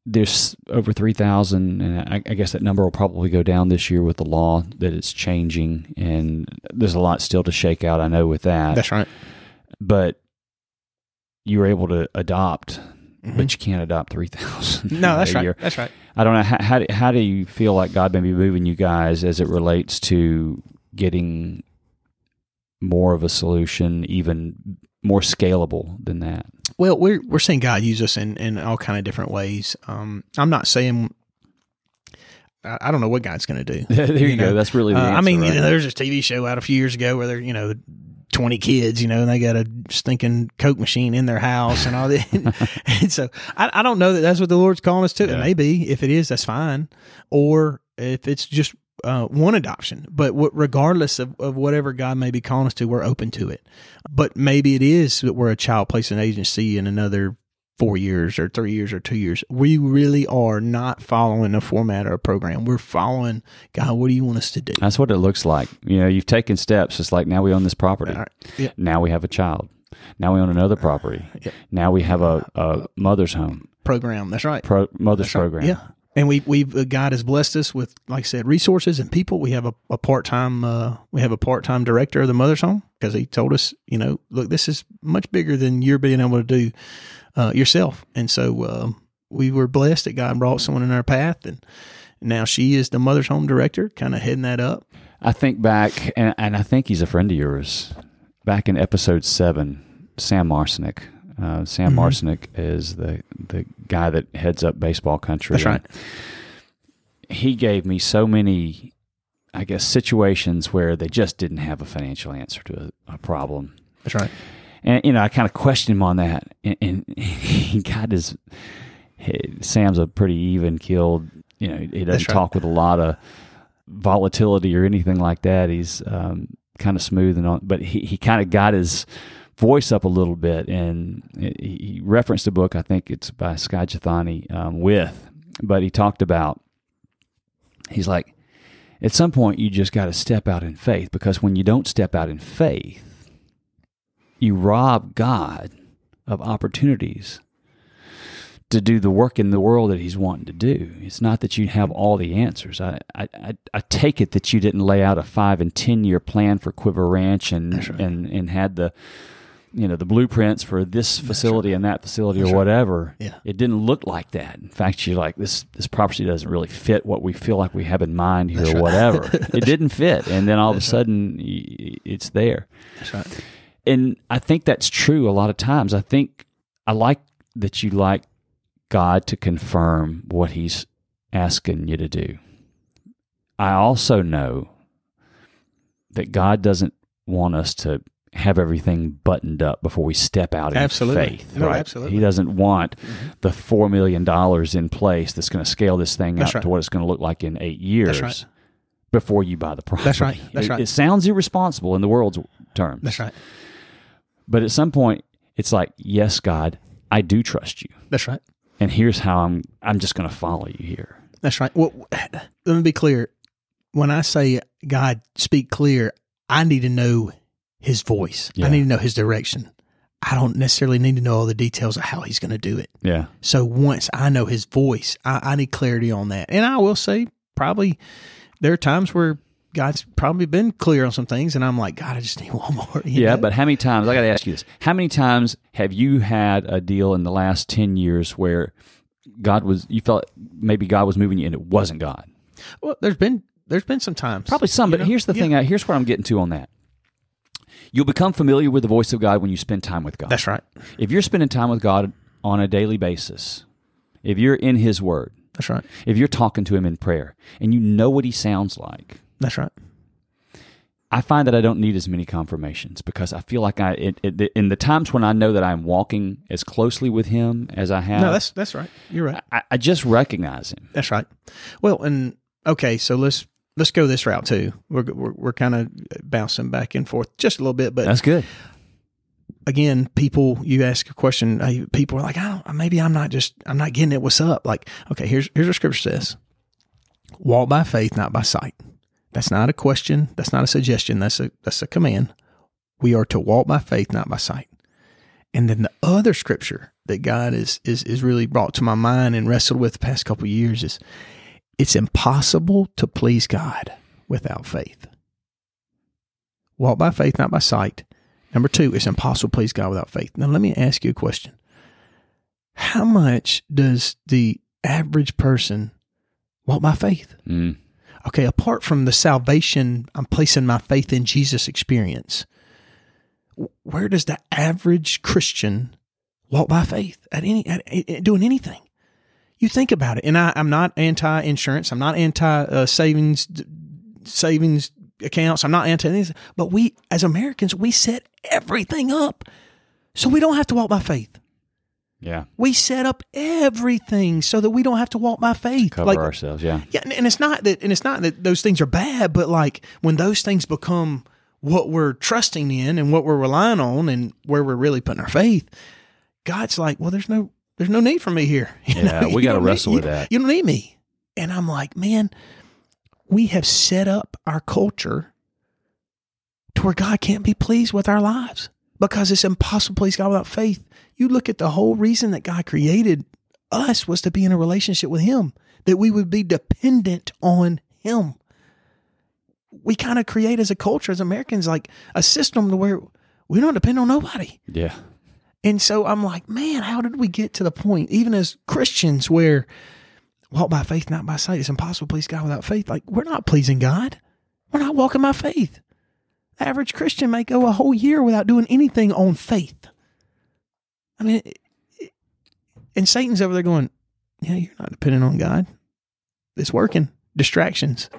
there's over 3,000, and I, I guess that number will probably go down this year with the law that it's changing. And there's a lot still to shake out, I know, with that. That's right. but you were able to adopt, Mhm. but you can't adopt 3,000. No, that's right. year. That's right. I don't know how, how do, how do you feel like God may be moving you guys as it relates to getting more of a solution, even more scalable than that? Well, we're we're seeing God use us in, in all kind of different ways. Um, I'm not saying I, don't know what God's going to do. there you, You go. That's really the Uh, answer, I mean, right? you know, there's this TV show out a few years ago where they're you know twenty kids, you know, and they got a stinking Coke machine in their house and all that. and so I, I don't know that that's what the Lord's calling us to. Yeah. It may be. If it is, that's fine. Or if it's just uh, one adoption, but regardless of, of whatever God may be calling us to, we're open to it. But maybe it is that we're a child placement agency in another four years or three years or two years. We really are not following a format or a program. We're following God. What do you want us to do? That's what it looks like. You know, you've taken steps. It's like now we own this property. Right. Yeah. Now we have a child. Now we own another property. Yep. Now we have a, a mother's home, Program. That's right. pro, mother's That's right. program. Yeah. And we we've uh, God has blessed us with, like I said, resources and people. We have a, a part time uh, we have a part time director of the mother's home because he told us, you know, look, this is much bigger than you're being able to do uh, yourself. And so um, we were blessed that God brought someone in our path, and now she is the mother's home director, kind of heading that up. I think back, and, and I think he's a friend of yours. Back in episode seven, Sam Marcinick. Uh, Sam Mhm. Marcinick is the the guy that heads up baseball country. That's right. He gave me so many, I guess, situations where they just didn't have a financial answer to a, a problem, That's right. And you know, I kind of questioned him on that, and, and he got his. Sam's a pretty even killed. You know, he doesn't right. talk with a lot of volatility or anything like that. He's um, kind of smooth and on, but he, he kind of got his voice up a little bit, and he referenced a book. I think it's by Skye Jethani um, with, but he talked about. He's like, at some point, you just got to step out in faith because when you don't step out in faith, you rob God of opportunities to do the work in the world that he's wanting to do. It's not that you have all the answers. I, I, I take it that you didn't lay out a five and ten year plan for Quiver Ranch and right. and and had the you know the blueprints for this facility and that facility That's or right. whatever. Yeah. It didn't look like that. In fact, you're like this this property doesn't really fit what we feel like we have in mind here That's or right. whatever. it didn't fit, and then all of a sudden y- it's there That's right. And I think that's true a lot of times. I think I like that you like God to confirm what He's asking you to do. I also know that God doesn't want us to have everything buttoned up before we step out in Absolutely. faith. No, right? absolutely. Mm-hmm. He doesn't want the four million dollars in place that's going to scale this thing That's out right. to what it's going to look like in eight years. right. Before you buy the property, That's right. That's It- right. It sounds irresponsible in the world's terms. That's right. But at some point, it's like, yes, God, I do trust you, That's right. and here's how I'm. I'm just going to follow you here. That's right. Well, let me be clear. When I say God speak clear, I need to know His voice. Yeah. I need to know His direction. I don't necessarily need to know all the details of how He's going to do it. Yeah, So once I know His voice, I, I need clarity on that. And I will say, probably there are times where God's probably been clear on some things, and I'm like, God, I just need one more. yeah. know? But how many times? I got to ask you this: How many times have you had a deal in the last ten years where God was? You felt maybe God was moving you, and it wasn't God. well, there's been there's been some times, Probably some, but know? here's the Yeah. thing. uh, Here's what I'm getting to on that. You'll become familiar with the voice of God when you spend time with God. That's right. if you're spending time with God on a daily basis, if you're in His Word, That's right. if you're talking to Him in prayer, and you know what He sounds like, That's right. I find that I don't need as many confirmations because I feel like I, it, it, in the times when I know that I'm walking as closely with Him as I have, No, that's that's right. You're right. I, I just recognize Him. That's right. Well, and okay, so let's let's go this route too. We're we're, we're kind of bouncing back and forth just a little bit, but That's good. again, people, you ask a question, people are like, I don't, maybe I'm not just, I'm not getting it. What's up? Like, okay, here's here's what Scripture says: walk by faith, not by sight. That's not a question. That's not a suggestion. That's a that's a command. We are to walk by faith, not by sight. And then the other scripture that God is is is really brought to my mind and wrestled with the past couple years is it's impossible to please God without faith. Walk by faith, not by sight. Number two, it's impossible to please God without faith. Now, let me ask you a question. How much does the average person walk by faith? Mm. Okay, apart from the salvation, I'm placing my faith in Jesus experience. Where does the average Christian walk by faith at any at, at doing anything? You think about it, and I, I'm not anti-insurance. I'm not anti-savings uh, savings accounts. I'm not anti anything. But we, as Americans, we set everything up so we don't have to walk by faith. Yeah. We set up everything so that we don't have to walk by faith. Cover like, ourselves. Yeah. yeah, and- and it's not that, and it's not that those things are bad, but like when those things become what we're trusting in and what we're relying on and where we're really putting our faith, God's like, well, there's no, there's no need for me here. You Yeah, we You gotta don't need- wrestle with you- that. You don't need me, and I'm like, man, we have set up our culture to where God can't be pleased with our lives because it's impossible to please God without faith. You look at the whole reason that God created us was to be in a relationship with Him, that we would be dependent on Him. We kind of create as a culture, as Americans, like a system to where we don't depend on nobody. Yeah. And so I'm like, man, how did we get to the point, even as Christians, where walk by faith, not by sight? It's impossible to please God without faith. Like, we're not pleasing God. We're not walking by faith. Average Christian may go a whole year without doing anything on faith. I mean, it- it- and Satan's over there going, yeah, you're not dependent on God. It's working. Distractions.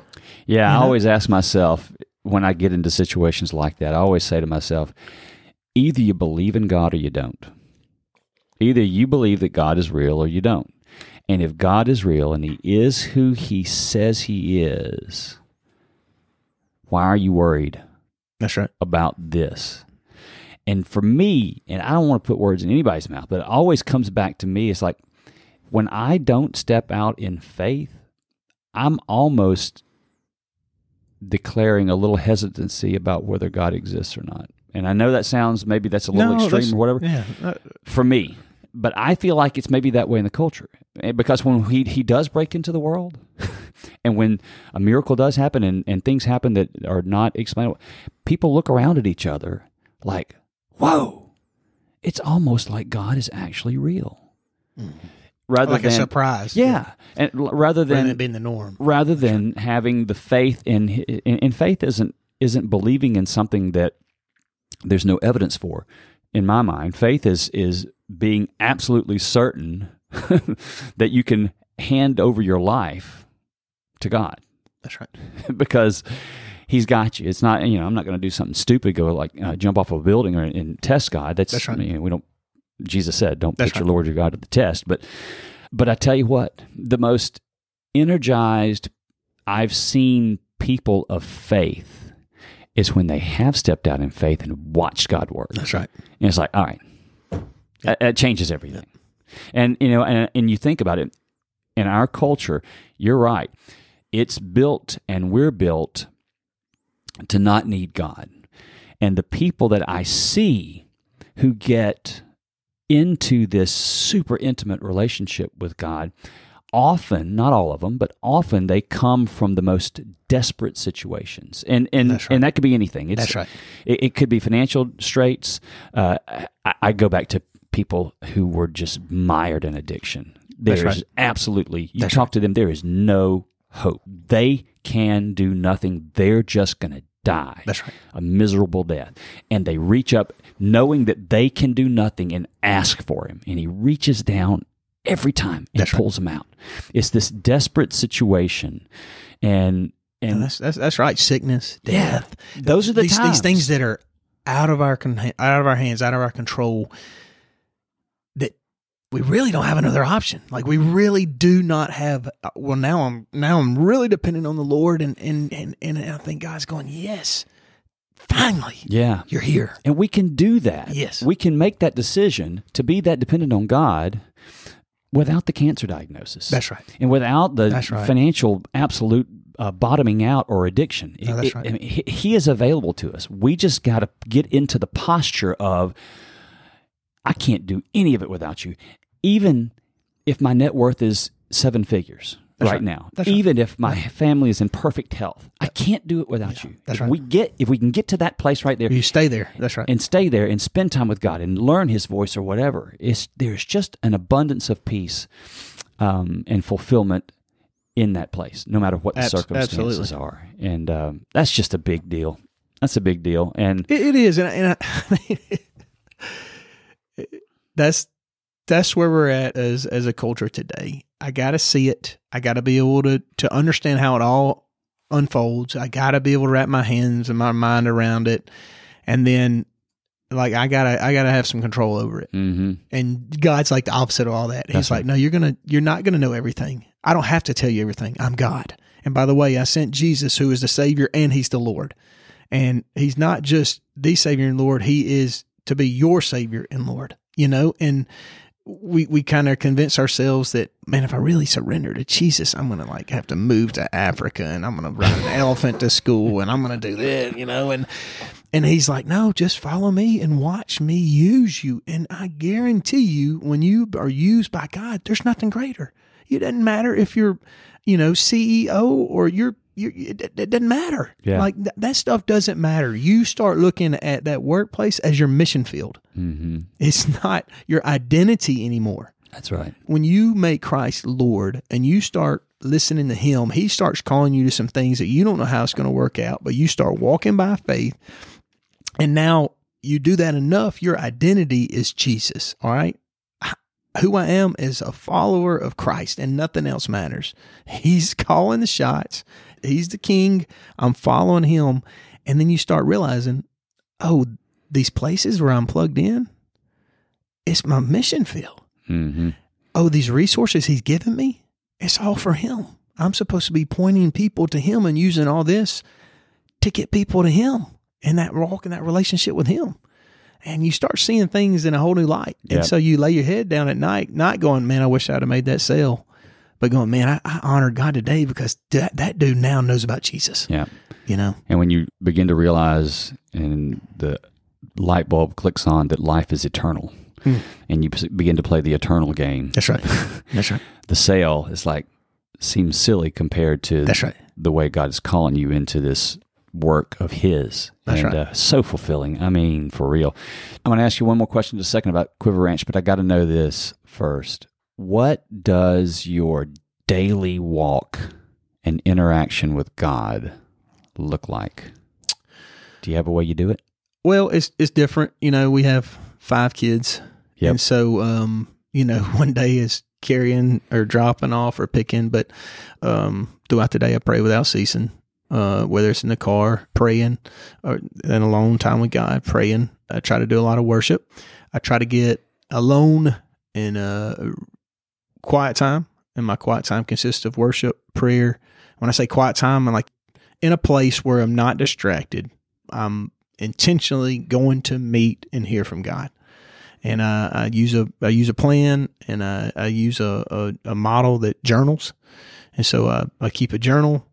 Yeah, You I always ask myself when I get into situations like that, I always say to myself, either you believe in God or you don't. Either you believe that God is real or you don't. And if God is real and He is who He says He is, why are you worried That's right. about this? And for me, and I don't want to put words in anybody's mouth, but it always comes back to me. It's like when I don't step out in faith, I'm almost declaring a little hesitancy about whether God exists or not. And I know that sounds maybe that's a little No, extreme or whatever Yeah. uh, for me, but I feel like it's maybe that way in the culture Eh, because when he he does break into the world, and when a miracle does happen and, and things happen that are not explainable, people look around at each other like, "Whoa!" It's almost like God is actually real, rather like than a surprise. yeah, and rather Rather than it being the norm. rather than having the faith in, in in faith isn't isn't believing in something that there's no evidence for in my mind faith is is being absolutely certain that you can hand over your life to God That's right. because he's got you it's not you know I'm not going to do something stupid go like uh, jump off a building or and test God that's, That's right. you know, we don't Jesus said don't That's put your right. Lord your God to the test but but I tell you what the most energized I've seen people of faith is when they have stepped out in faith and watched God work. That's right. And it's like, all right, that, that changes everything. And you know, and, and you think about it in our culture, you're right. It's built and we're built to not need God. And the people that I see who get into this super intimate relationship with God, often, not all of them, but often they come from the most desperate situations. And and right. and that could be anything. It's, That's right. It, it could be financial straits. Uh, I, I go back to people who were just mired in addiction. There's right. absolutely you That's talk to them, there is no hope. They can do nothing. They're just going to die That's right. a miserable death. And they reach up knowing that they can do nothing and ask for him. And he reaches down every time and That's right. pulls them out. It's this desperate situation. And And and that's, that's that's right. Sickness, Yeah. death. those are the these, times. these things that are out of our out of our hands, out of our control. We really don't have another option. Like we really do not have. uh, Well, now I'm now I'm really dependent on the Lord, and and and, and I think God's going. Yes, finally, yeah. you're here. And we can do that. Yes. We can make that decision to be that dependent on God without the cancer diagnosis. That's right. and without the right. financial absolute uh, bottoming out or addiction. No, that's It- right. I mean, he, he is available to us. We just got to get into the posture of, I can't do any of it without you, even if my net worth is seven figures. Right, right. now, That's right. even if my family is in perfect health, I can't do it without you. that's if right. we get, if we can get to that place right there, You stay there. That's right. and stay there and spend time with God and learn His voice or whatever, it's, there's just an abundance of peace um, and fulfillment in that place, no matter what the Abs- circumstances absolutely. are. And um, that's just a big deal. That's a big deal. And It, it is, and, and I, that's that's where we're at as as a culture today. I got to see it. I got to be able to to understand how it all unfolds. I got to be able to wrap my hands and my mind around it, and then like I gotta I gotta have some control over it. mhm. And God's like the opposite of all that. He's That's like, no, you're gonna you're not gonna know everything. I don't have to tell you everything. I'm God. And by the way, I sent Jesus, who is the Savior and He's the Lord. And He's not just the Savior and Lord, He is to be your Savior and Lord. You know, and we we kind of convince ourselves that man, if I really surrender to Jesus, I'm gonna like have to move to Africa and I'm gonna ride an elephant to school and I'm gonna do that, you know, and and he's like, no, just follow me and watch me use you. And I guarantee you, when you are used by God, there's nothing greater. It doesn't matter if you're, you know, CEO or you're, you're it, it doesn't matter. Yeah. Like th- that stuff doesn't matter. You start looking at that workplace as your mission field. Mhm. It's not your identity anymore That's right. when you make Christ Lord and you start listening to Him, He starts calling you to some things that you don't know how it's going to work out, but you start walking by faith. And now you do that enough, your identity is Jesus. All right. Who I am is a follower of Christ and nothing else matters. He's calling the shots. He's the king. I'm following him. And then you start realizing, oh, these places where I'm plugged in, it's my mission field. Mm-hmm. Oh, these resources he's given me, it's all for him. I'm supposed to be pointing people to him and using all this to get people to him and that walk in that relationship with him. And you start seeing things in a whole new light. Yep. And so you lay your head down at night, not going, man, I wish I'd have made that sale, but going, man, I, I honored God today because that, that dude now knows about Jesus, Yeah. you know? And when you begin to realize and the light bulb clicks on that life is eternal Hmm. and you begin to play the eternal game, That's right. That's right. the sale is like seems silly compared to That's right. the way God is calling you into this work of His. That's and right. uh, so fulfilling. I mean, for real. I'm going to ask you one more question in a second about Quiver Ranch, but I got to know this first. What does your daily walk and interaction with God look like? Do you have a way you do it? Well, it's it's different. You know, we have five kids, Yep. and so um, you know, one day is carrying or dropping off or picking, but um, throughout the day, I pray without ceasing. Uh, whether it's in the car, praying, or in alone time with God, praying. I try to do a lot of worship. I try to get alone in a quiet time, and my quiet time consists of worship, prayer. When I say quiet time, I'm like in a place where I'm not distracted. I'm intentionally going to meet and hear from God. And uh, I use a I use a plan and I, I use a, a, a model that journals. And so uh, I keep a journal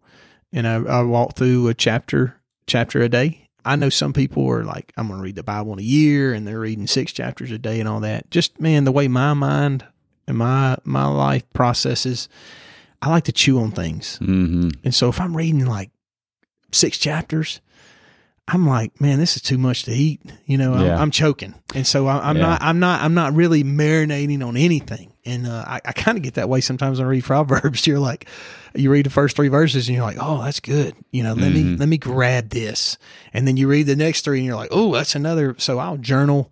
and I, I walk through a chapter chapter a day. I know some people are like, I'm going to read the Bible in a year and they're reading six chapters a day and all that. Just man, the way my mind and my my life processes, I like to chew on things. Mm-hmm. And so if I'm reading like six chapters, I'm like, man, this is too much to eat. You know, I'm, Yeah. I'm choking, and so I, I'm Yeah. not, I'm not, I'm not really marinating on anything. And uh, I, I kind of get that way sometimes when I read Proverbs. You're like, you read the first three verses, and you're like, oh, that's good. You know, let me Mhm. let me grab this, and then you read the next three, and you're like, oh, that's another. So I'll journal.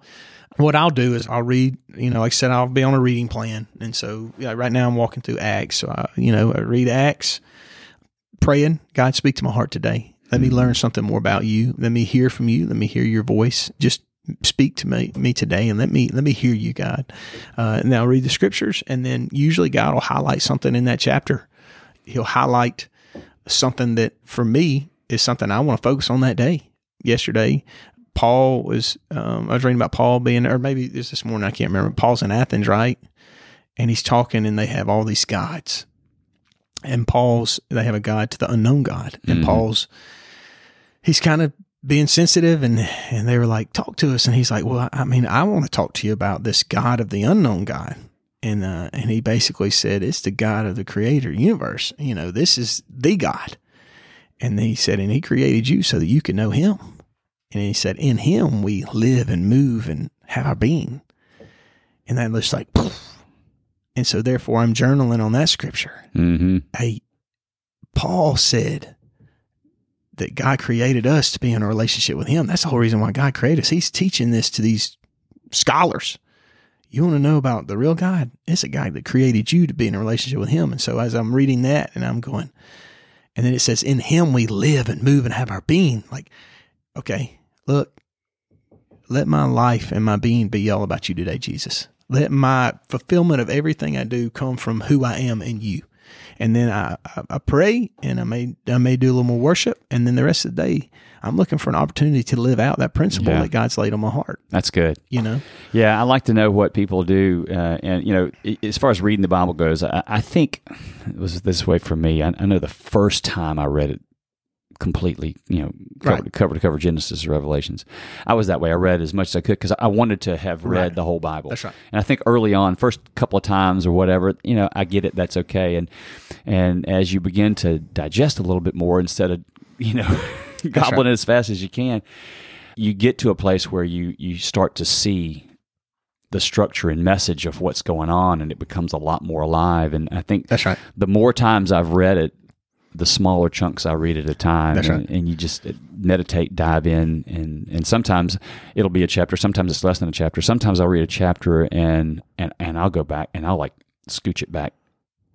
What I'll do is I'll read, you know, like I said, I'll be on a reading plan. And so yeah, right now I'm walking through Acts. So I, you know, I read Acts, praying, God, speak to my heart today. Let me learn something more about you. Let me hear from you. Let me hear your voice. Just speak to me, me today and let me, let me hear you, God. Uh, and then I'll read the scriptures and then usually God will highlight something in that chapter. He'll highlight something that for me is something I want to focus on that day. Yesterday, Paul was, um, I was reading about Paul being, or maybe this this morning, I can't remember. Paul's in Athens, right? And he's talking and they have all these guides and Paul's they have a guide to the unknown God, and Mhm. Paul's he's kind of being sensitive, and and they were like, talk to us, and he's like, well, I mean, I want to talk to you about this God of the unknown God, and uh, and he basically said it's the God of the Creator universe, you know, this is the God, and he said, and he created you so that you can know Him, and he said, in Him we live and move and have our being, and that looks like. Poof. And so, therefore, I'm journaling on that scripture Mm-hmm. hey, Paul said that God created us to be in a relationship with Him. That's the whole reason why God created us. He's teaching this to these scholars. You want to know about the real God? It's a God that created you to be in a relationship with Him. And so as I'm reading that and I'm going, and then it says, In Him we live and move and have our being. Like, okay, look, let my life and my being be all about you today, Jesus. Let my fulfillment of everything I do come from who I am in you. And then I, I, I pray and I may I may do a little more worship. And then the rest of the day, I'm looking for an opportunity to live out that principle Yeah. that God's laid on my heart. That's good. You know? Yeah, I like to know what people do, uh, and you know, as far as reading the Bible goes, I, I think it was this way for me. I, I know the first time I read it completely, you know, cover, Right. cover to cover Genesis to Revelations, I was that way. I read as much as I could because I wanted to have read Right. the whole Bible. That's right. And I think early on, first couple of times or whatever, you know, I get it. That's okay. And and as you begin to digest a little bit more, instead of you know gobbling right. it as fast as you can, you get to a place where you you start to see the structure and message of what's going on, and it becomes a lot more alive. And I think That's right. the more times I've read it, the smaller chunks I read at a time, and, right. and you just meditate, dive in, and and sometimes it'll be a chapter, sometimes it's less than a chapter. Sometimes I'll read a chapter and and and I'll go back and I'll like scooch it back.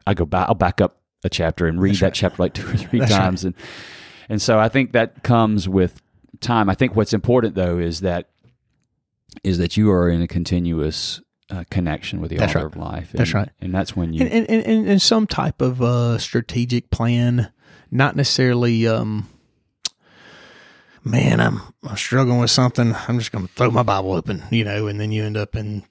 I go back, I'll back up a chapter and read That's that right. chapter like two or three That's right. times, and and so I think that comes with time. I think what's important though is that is that you are in a continuous uh, connection with the That's author right. of life. That's And- right. And that's when you. and, and, and, and, and some type of uh, strategic plan, not necessarily. Um, man, I'm I'm struggling with something. I'm just going to throw my Bible open, you know, and then you end up in,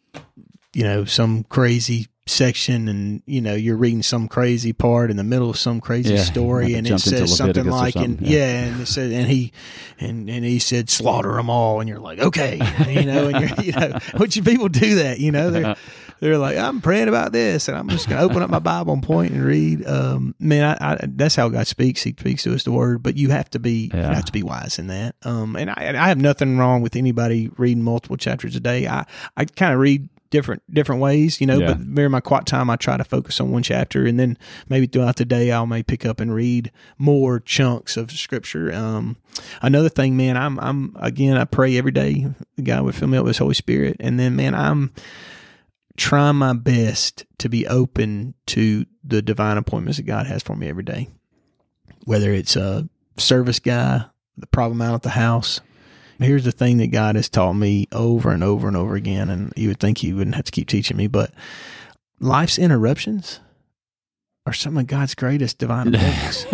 you know, some crazy section, and you know, you're reading some crazy part in the middle of some crazy Yeah, story, and it says something like, and yeah. yeah. and it said, and he, and and he said, slaughter them all, and you're like, okay, you know, and you're, you know, which people do that, you know, they're they're like, I'm praying about this, and I'm just going to open up my Bible and point and read. Um, man, I, I, that's how God speaks. He speaks to us the Word, but you have to be Yeah. you have to be wise in that. Um, and I, and I have nothing wrong with anybody reading multiple chapters a day. I, I kind of read different different ways, you know. Yeah. But during my quiet time, I try to focus on one chapter, and then maybe throughout the day, I'll may pick up and read more chunks of Scripture. Um, another thing, man, I'm I'm again, I pray every day. The God would fill me up with His Holy Spirit, and then, man, I'm trying my best to be open to the divine appointments that God has for me every day. Whether it's a service guy, the problem out at the house. Here's the thing that God has taught me over and over and over again, and you would think He wouldn't have to keep teaching me, but life's interruptions are some of God's greatest divine appointments.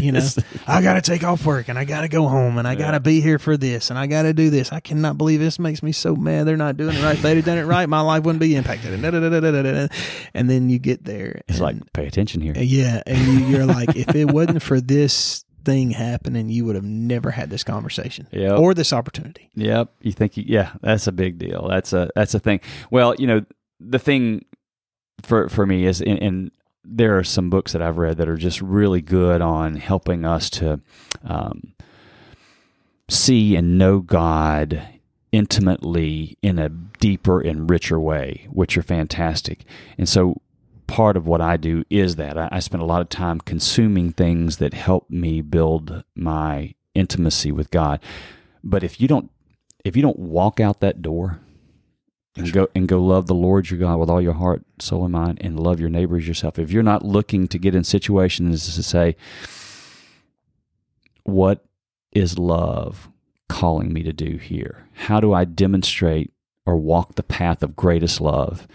you know, I got to take off work and I got to go home and I got to be here for this and I got to do this. I cannot believe this makes me so mad. They're not doing it right. If they'd have done it right, my life wouldn't be impacted. And, da-da-da-da-da-da. and then you get there. it's and- like, pay attention here. yeah. And you, you're like, if it wasn't for this thing happen and you would have never had this conversation Yep. or this opportunity. Yep. You think, you, yeah, that's a big deal. That's a that's a thing. Well, you know, the thing for for me is, and, there are some books that I've read that are just really good on helping us to um, see and know God intimately in a deeper and richer way, which are fantastic. And so part of what I do is that I, I spend a lot of time consuming things that help me build my intimacy with God. But if you don't if you don't walk out that door and go and go love the Lord your God with all your heart, soul, and mind, and love your neighbors yourself, if you're not looking to get in situations to say, what is love calling me to do here? How do I demonstrate or walk the path of greatest love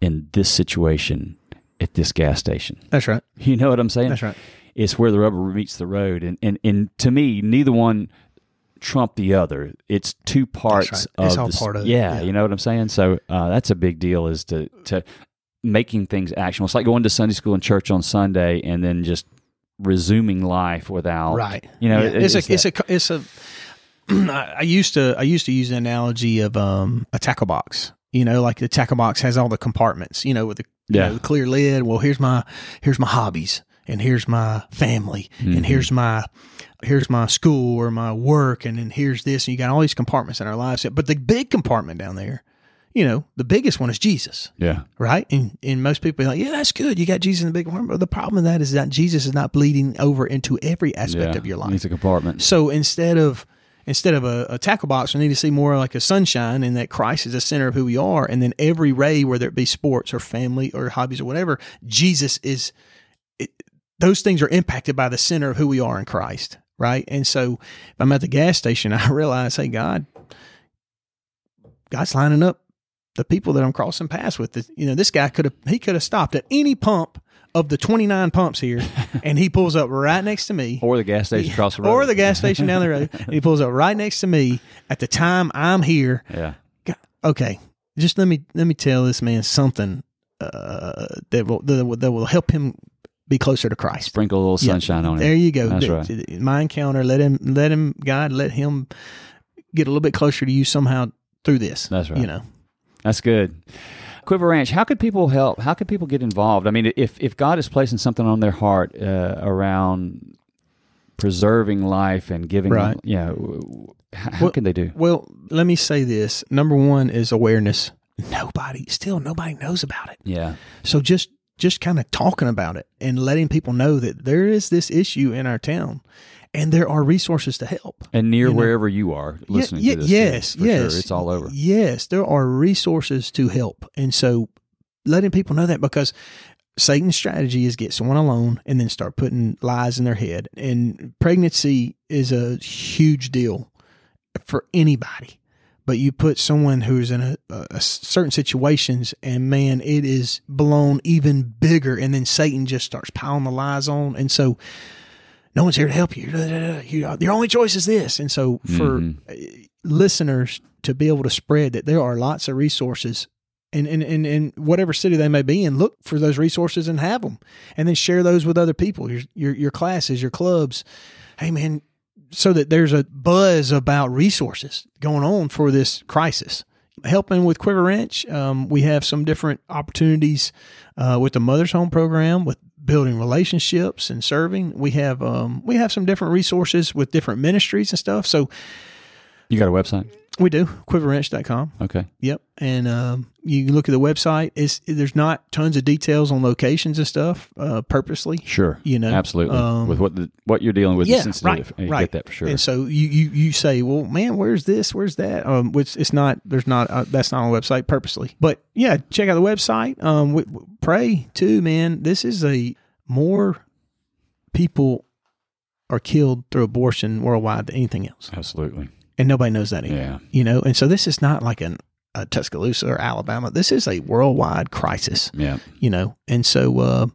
in this situation at this gas station? That's right. You know what I'm saying? That's right. it's where the rubber meets the road and and, and to me neither one trump the other it's two parts right. of It's all the part of it, yeah, yeah. you know what i'm saying so uh, that's a big deal is to to making things actionable it's like going to sunday school and church on sunday and then just resuming life without Right. you know Yeah. it- it's, it's a it's a it's a. I used to I used to use the analogy of um a tackle box. You know, like the tackle box has all the compartments. You know, with the you Yeah. know, the clear lid. Well, here's my here's my hobbies, and here's my family, Mm-hmm. and here's my here's my school or my work, and then here's this. And you got all these compartments in our lives. But the big compartment down there, you know, the biggest one is Jesus yeah right? And and most people are like, yeah, that's good. You got Jesus in the big compartment. But the problem with that is that Jesus is not bleeding over into every aspect yeah of your life. needs a compartment So instead of instead of a, a tackle box, we need to see more like a sunshine, and that Christ is the center of who we are. And then every ray, whether it be sports or family or hobbies or whatever, Jesus is. It, those things are impacted by the center of who we are in Christ, right? And so, if I'm at the gas station, I realize, hey, God, God's lining up the people that I'm crossing paths with. You know, this guy could have he could have stopped at any pump of the 29 pumps here, and he pulls up right next to me or the gas station across the road or the gas station down the road. And he pulls up right next to me at the time I'm here. yeah God, Okay, just let me let me tell this man something uh, that will that will, that will help him be closer to Christ. sprinkle a little Yeah. sunshine on it There you go. That's Th- My encounter, let him let him God, let him get a little bit closer to you somehow through this. That's right. You know, That's good. Quiver Ranch, how could people help? How could people get involved? I mean, if if God is placing something on their heart uh, around preserving life and giving, Right. you know, how, Well- can they do? well, let me say this. Number one is awareness. Nobody, still nobody knows about it. Yeah, So just just kind of talking about it and letting people know that there is this issue in our town and there are resources to help. and near You know. wherever you are listening Ye- to this, yes, yeah, for yes. sure. it's all over. Yes, there are resources to help. And so letting people know that because Satan's strategy is get someone alone and then start putting lies in their head. And pregnancy is a huge deal for anybody. but you put someone who's in a, a certain situations and man, it is blown even bigger. And then Satan just starts piling the lies on. And so no one's here to help you. Your only choice is this. And so for mm-hmm. listeners to be able to spread that there are lots of resources in, in, in, in, whatever city they may be in, look for those resources and have them and then share those with other people, your, your, your classes, your clubs. Hey man, so that there's a buzz about resources going on for this crisis. Helping with Quiver Ranch, um, we have some different opportunities uh, with the Mother's Home program, with building relationships and serving. We have um, we have some different resources with different ministries and stuff. So you got a website? We do quiverranch.com. Okay. Yep. And um, you can look at the website. It's there's not tons of details on locations and stuff uh, purposely. Sure. You know, absolutely. Um, with what the, what you're dealing with, yeah, right, you right. get that for sure. And so you, you you say, well, man, where's this? Where's that? Um, which it's not. There's not. Uh, that's not on the website purposely. But yeah, check out the website. Um, we, we pray too, man. This is a more people are killed through abortion worldwide than anything else. Absolutely and nobody knows that either. Yeah. You know, and so this is not like an a Tuscaloosa or Alabama. This is a worldwide crisis. Yeah. You know, and so, uh,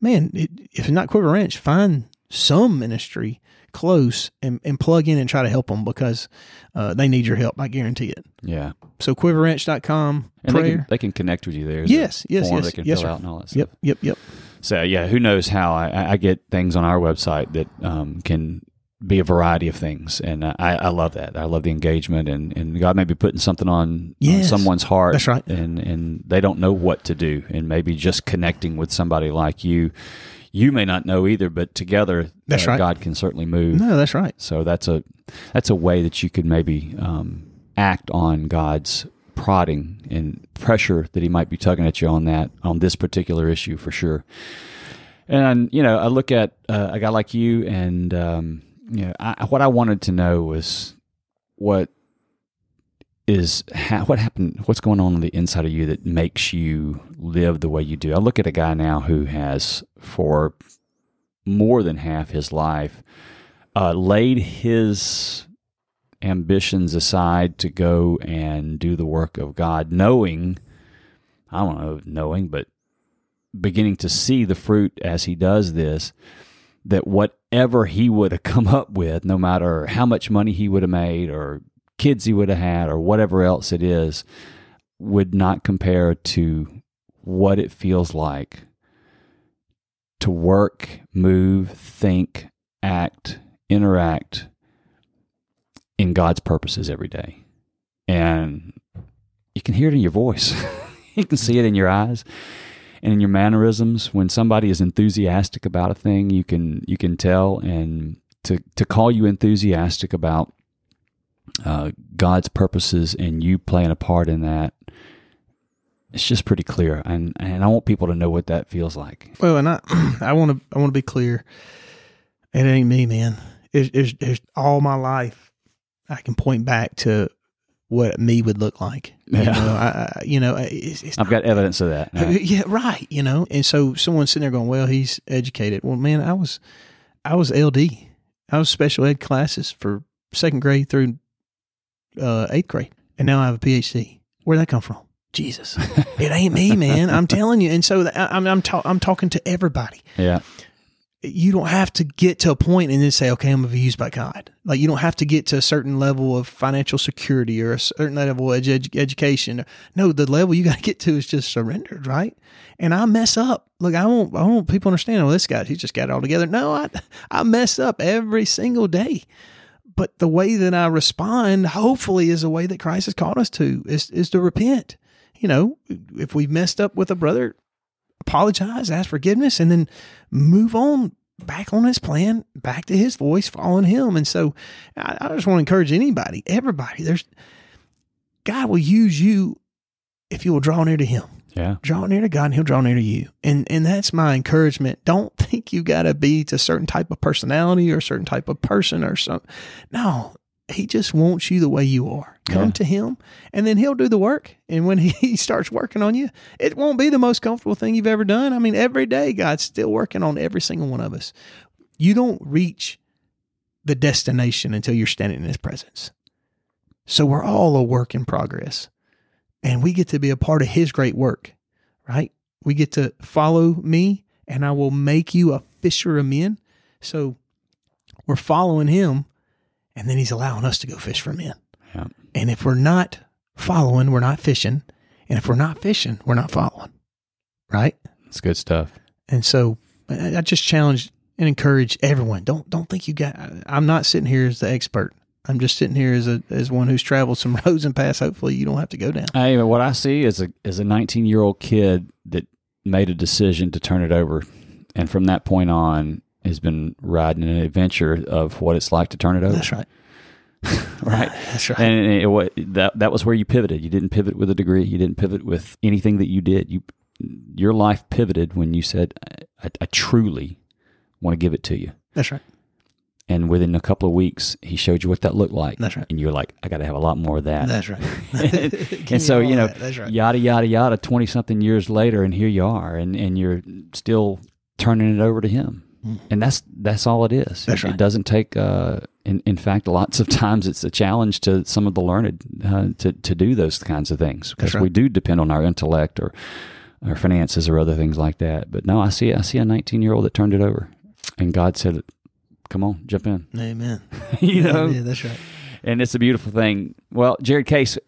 man, it, if it's not Quiver Ranch, find some ministry close and, and plug in and try to help them because uh, they need your help. I guarantee it. Yeah. So quiverranch.com. And prayer. they can, they can connect with you there. yes, yes, yes. They can yes, fill sir. out and all that stuff. Yep, yep, yep. So yeah, who knows how I, I get things on our website that um, can be a variety of things, and I, I love that. I love the engagement, and, and God may be putting something on, yes, on someone's heart. That's right, and and they don't know what to do, and maybe just connecting with somebody like you. You may not know either, but together, that's uh, right. God can certainly move. No, that's right. So that's a that's a way that you could maybe um, act on God's prodding and pressure that He might be tugging at you on that on this particular issue for sure. And you know, I look at uh, a guy like you, and um, know, I, what I wanted to know was what is ha- what happened, what's going on on the inside of you that makes you live the way you do. I look at a guy now who has, for more than half his life, uh, laid his ambitions aside to go and do the work of God, knowing, I don't know, knowing, but beginning to see the fruit as he does this that whatever he would have come up with, no matter how much money he would have made or kids he would have had or whatever else it is, would not compare to what it feels like to work, move, think, act, interact in God's purposes every day. And you can hear it in your voice, you can see it in your eyes and in your mannerisms when somebody is enthusiastic about a thing you can you can tell and to to call you enthusiastic about uh, God's purposes and you playing a part in that it's just pretty clear. And and I want people to know what that feels like. Well and I I want to I want to be clear. It ain't me man. It's, it's, it's all my life I can point back to what me would look like. You Yeah. know, I, you know, it's, it's I've got evidence of that not- yeah, right. You know, and so someone's sitting there going, "Well, he's educated." Well, man, I was, I was LD. I was special ed classes for second grade through uh, eighth grade, and now I have a PhD. Where'd that come from? Jesus, it ain't me, man. I'm telling you. And so I'm I'm, ta- I'm talking to everybody yeah you don't have to get to a point and then say, okay, I'm going to be used by God. Like you don't have to get to a certain level of financial security or a certain level of edu- education. No, the level you got to get to is just surrendered, right? And I mess up. Look, I won't, I want people understand, oh, this guy, he just got it all together. No, I, I mess up every single day. But the way that I respond, hopefully, is the way that Christ has called us to, is, is to repent. You know, if we've messed up with a brother, apologize, ask forgiveness, and then move on back on his plan, back to his voice, following him. And so I, I just want to encourage anybody, everybody, there's God will use you if you will draw near to him. yeah Draw near to God and he'll draw near to you. And and that's my encouragement. Don't think you gotta be to a certain type of personality or a certain type of person or something. No. He just wants you the way you are. Come Yeah. to him and then he'll do the work. And when he starts working on you, it won't be the most comfortable thing you've ever done. I mean, every day God's still working on every single one of us. You don't reach the destination until you're standing in his presence. So we're all a work in progress. And we get to be a part of his great work, right? We get to follow me and I will make you a fisher of men. So we're following him and then he's allowing us to go fish for men. Yeah. And if we're not following, we're not fishing. And if we're not fishing, we're not following. Right? It's good stuff. And so I just challenge and encourage everyone. Don't don't think you got I'm not sitting here as the expert. I'm just sitting here as a as one who's traveled some roads and paths hopefully you don't have to go down. Hey, what I see is a is a 19 year old kid that made a decision to turn it over, and from that point on has been riding an adventure of what it's like to turn it over. That's right. right. That's right. And it, wa- that that was where you pivoted. You didn't pivot with a degree. You didn't pivot with anything that you did. You your life pivoted when you said, "I, I truly want to give it to you." That's right. And within a couple of weeks, he showed you what that looked like. That's right. And you're like, "I got to have a lot more of that." That's right. and, Give so you know, that. That's right. yada yada yada. Twenty something years later, and here you are, and and you're still turning it over to him, and that's that's all it is. Mm. That's it, right. it doesn't take. Uh, in in fact, lots of times it's a challenge to some of the learned uh, to to do those kinds of things because right. we do depend on our intellect or our finances or other things like that. But no, I see I see a 19 year old that turned it over, and God said, "Come on, jump in." Amen. you know, Yeah, that's right. and it's a beautiful thing. Well, Jared Case,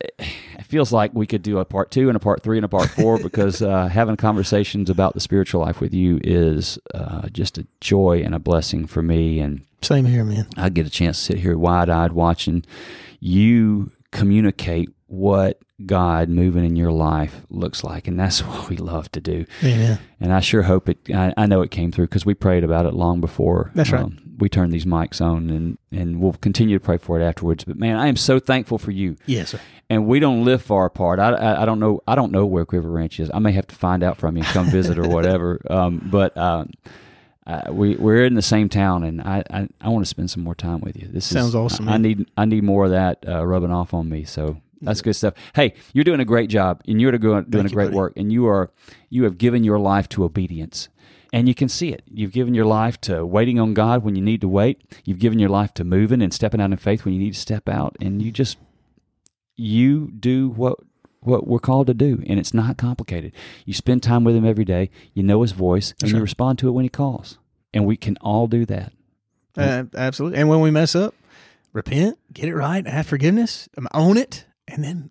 feels like we could do a part two and a part three and a part four because uh, having conversations about the spiritual life with you is uh, just a joy and a blessing for me. And Same here, man. I get a chance to sit here wide eyed watching you communicate what God moving in your life looks like. And that's what we love to do. Amen. And I sure hope it, I, I know it came through because we prayed about it long before. um, That's right. we turned these mics on and, and we'll continue to pray for it afterwards. But man, I am so thankful for you. Yes, sir. And we don't live far apart. I, I, I don't know. I don't know where Quiver Ranch is. I may have to find out from you come visit or whatever. Um, but, um, uh, we we're in the same town, and I, I, I want to spend some more time with you. This Sounds is, awesome, I, I need I need more of that uh, rubbing off on me. So that's good stuff. Hey, you're doing a great job, and you're doing doing a great buddy. work, and you are you have given your life to obedience. And you can see it. You've given your life to waiting on God when you need to wait. You've given your life to moving and stepping out in faith when you need to step out. And you just you do what what we're called to do, and it's not complicated. You spend time with Him every day. You know His voice, and you respond to it when He calls. And we can all do that. Uh, absolutely. And when we mess up, repent, get it right, have forgiveness, um, own it, and then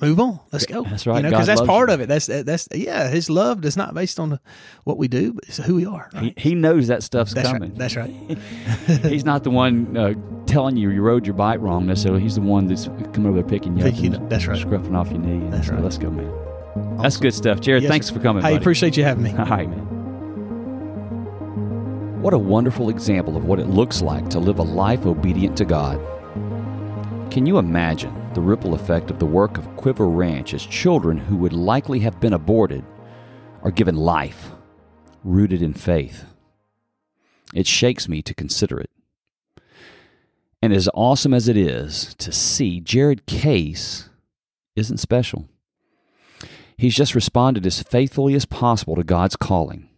move on. Let's go. That's right. You know, because that's part you. of it. That's that's yeah. His love is not based on what we do, but it's who we are. Right? He, he knows that stuff's that's coming. right. That's right. He's not the one uh, telling you you rode your bike wrong necessarily. He's the one that's coming over there picking you Picking up you and. That's right. scruffing off your knee. That's so right. Let's go, man. That's good stuff. Jared, Yes, thanks sir. for coming, Hey, buddy. appreciate you having me. All right, man. What a wonderful example of what it looks like to live a life obedient to God. Can you imagine the ripple effect of the work of Quiver Ranch as children who would likely have been aborted are given life, rooted in faith? It shakes me to consider it. And as awesome as it is to see, Jared Case isn't special. He's just responded as faithfully as possible to God's calling.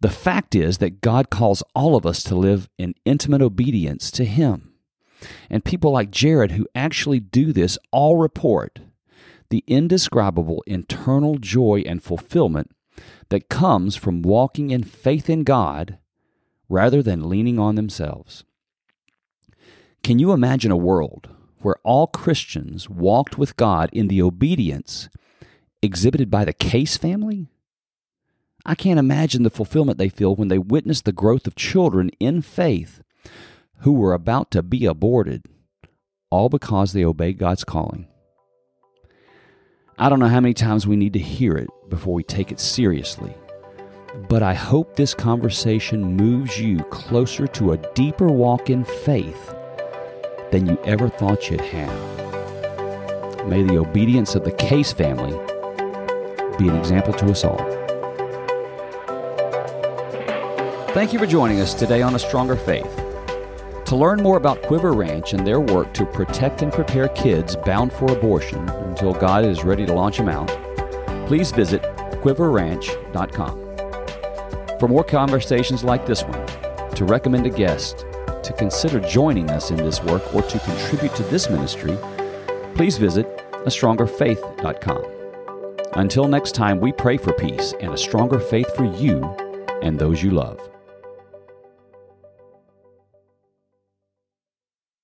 The fact is that God calls all of us to live in intimate obedience to Him. And people like Jared, who actually do this, all report the indescribable internal joy and fulfillment that comes from walking in faith in God rather than leaning on themselves. Can you imagine a world where all Christians walked with God in the obedience exhibited by the Case family? I can't imagine the fulfillment they feel when they witness the growth of children in faith who were about to be aborted, all because they obeyed God's calling. I don't know how many times we need to hear it before we take it seriously, but I hope this conversation moves you closer to a deeper walk in faith than you ever thought you'd have. May the obedience of the Case family be an example to us all. Thank you for joining us today on A Stronger Faith. To learn more about Quiver Ranch and their work to protect and prepare kids bound for abortion until God is ready to launch them out, please visit quiverranch.com. For more conversations like this one, to recommend a guest, to consider joining us in this work, or to contribute to this ministry, please visit astrongerfaith.com. Until next time, we pray for peace and a stronger faith for you and those you love.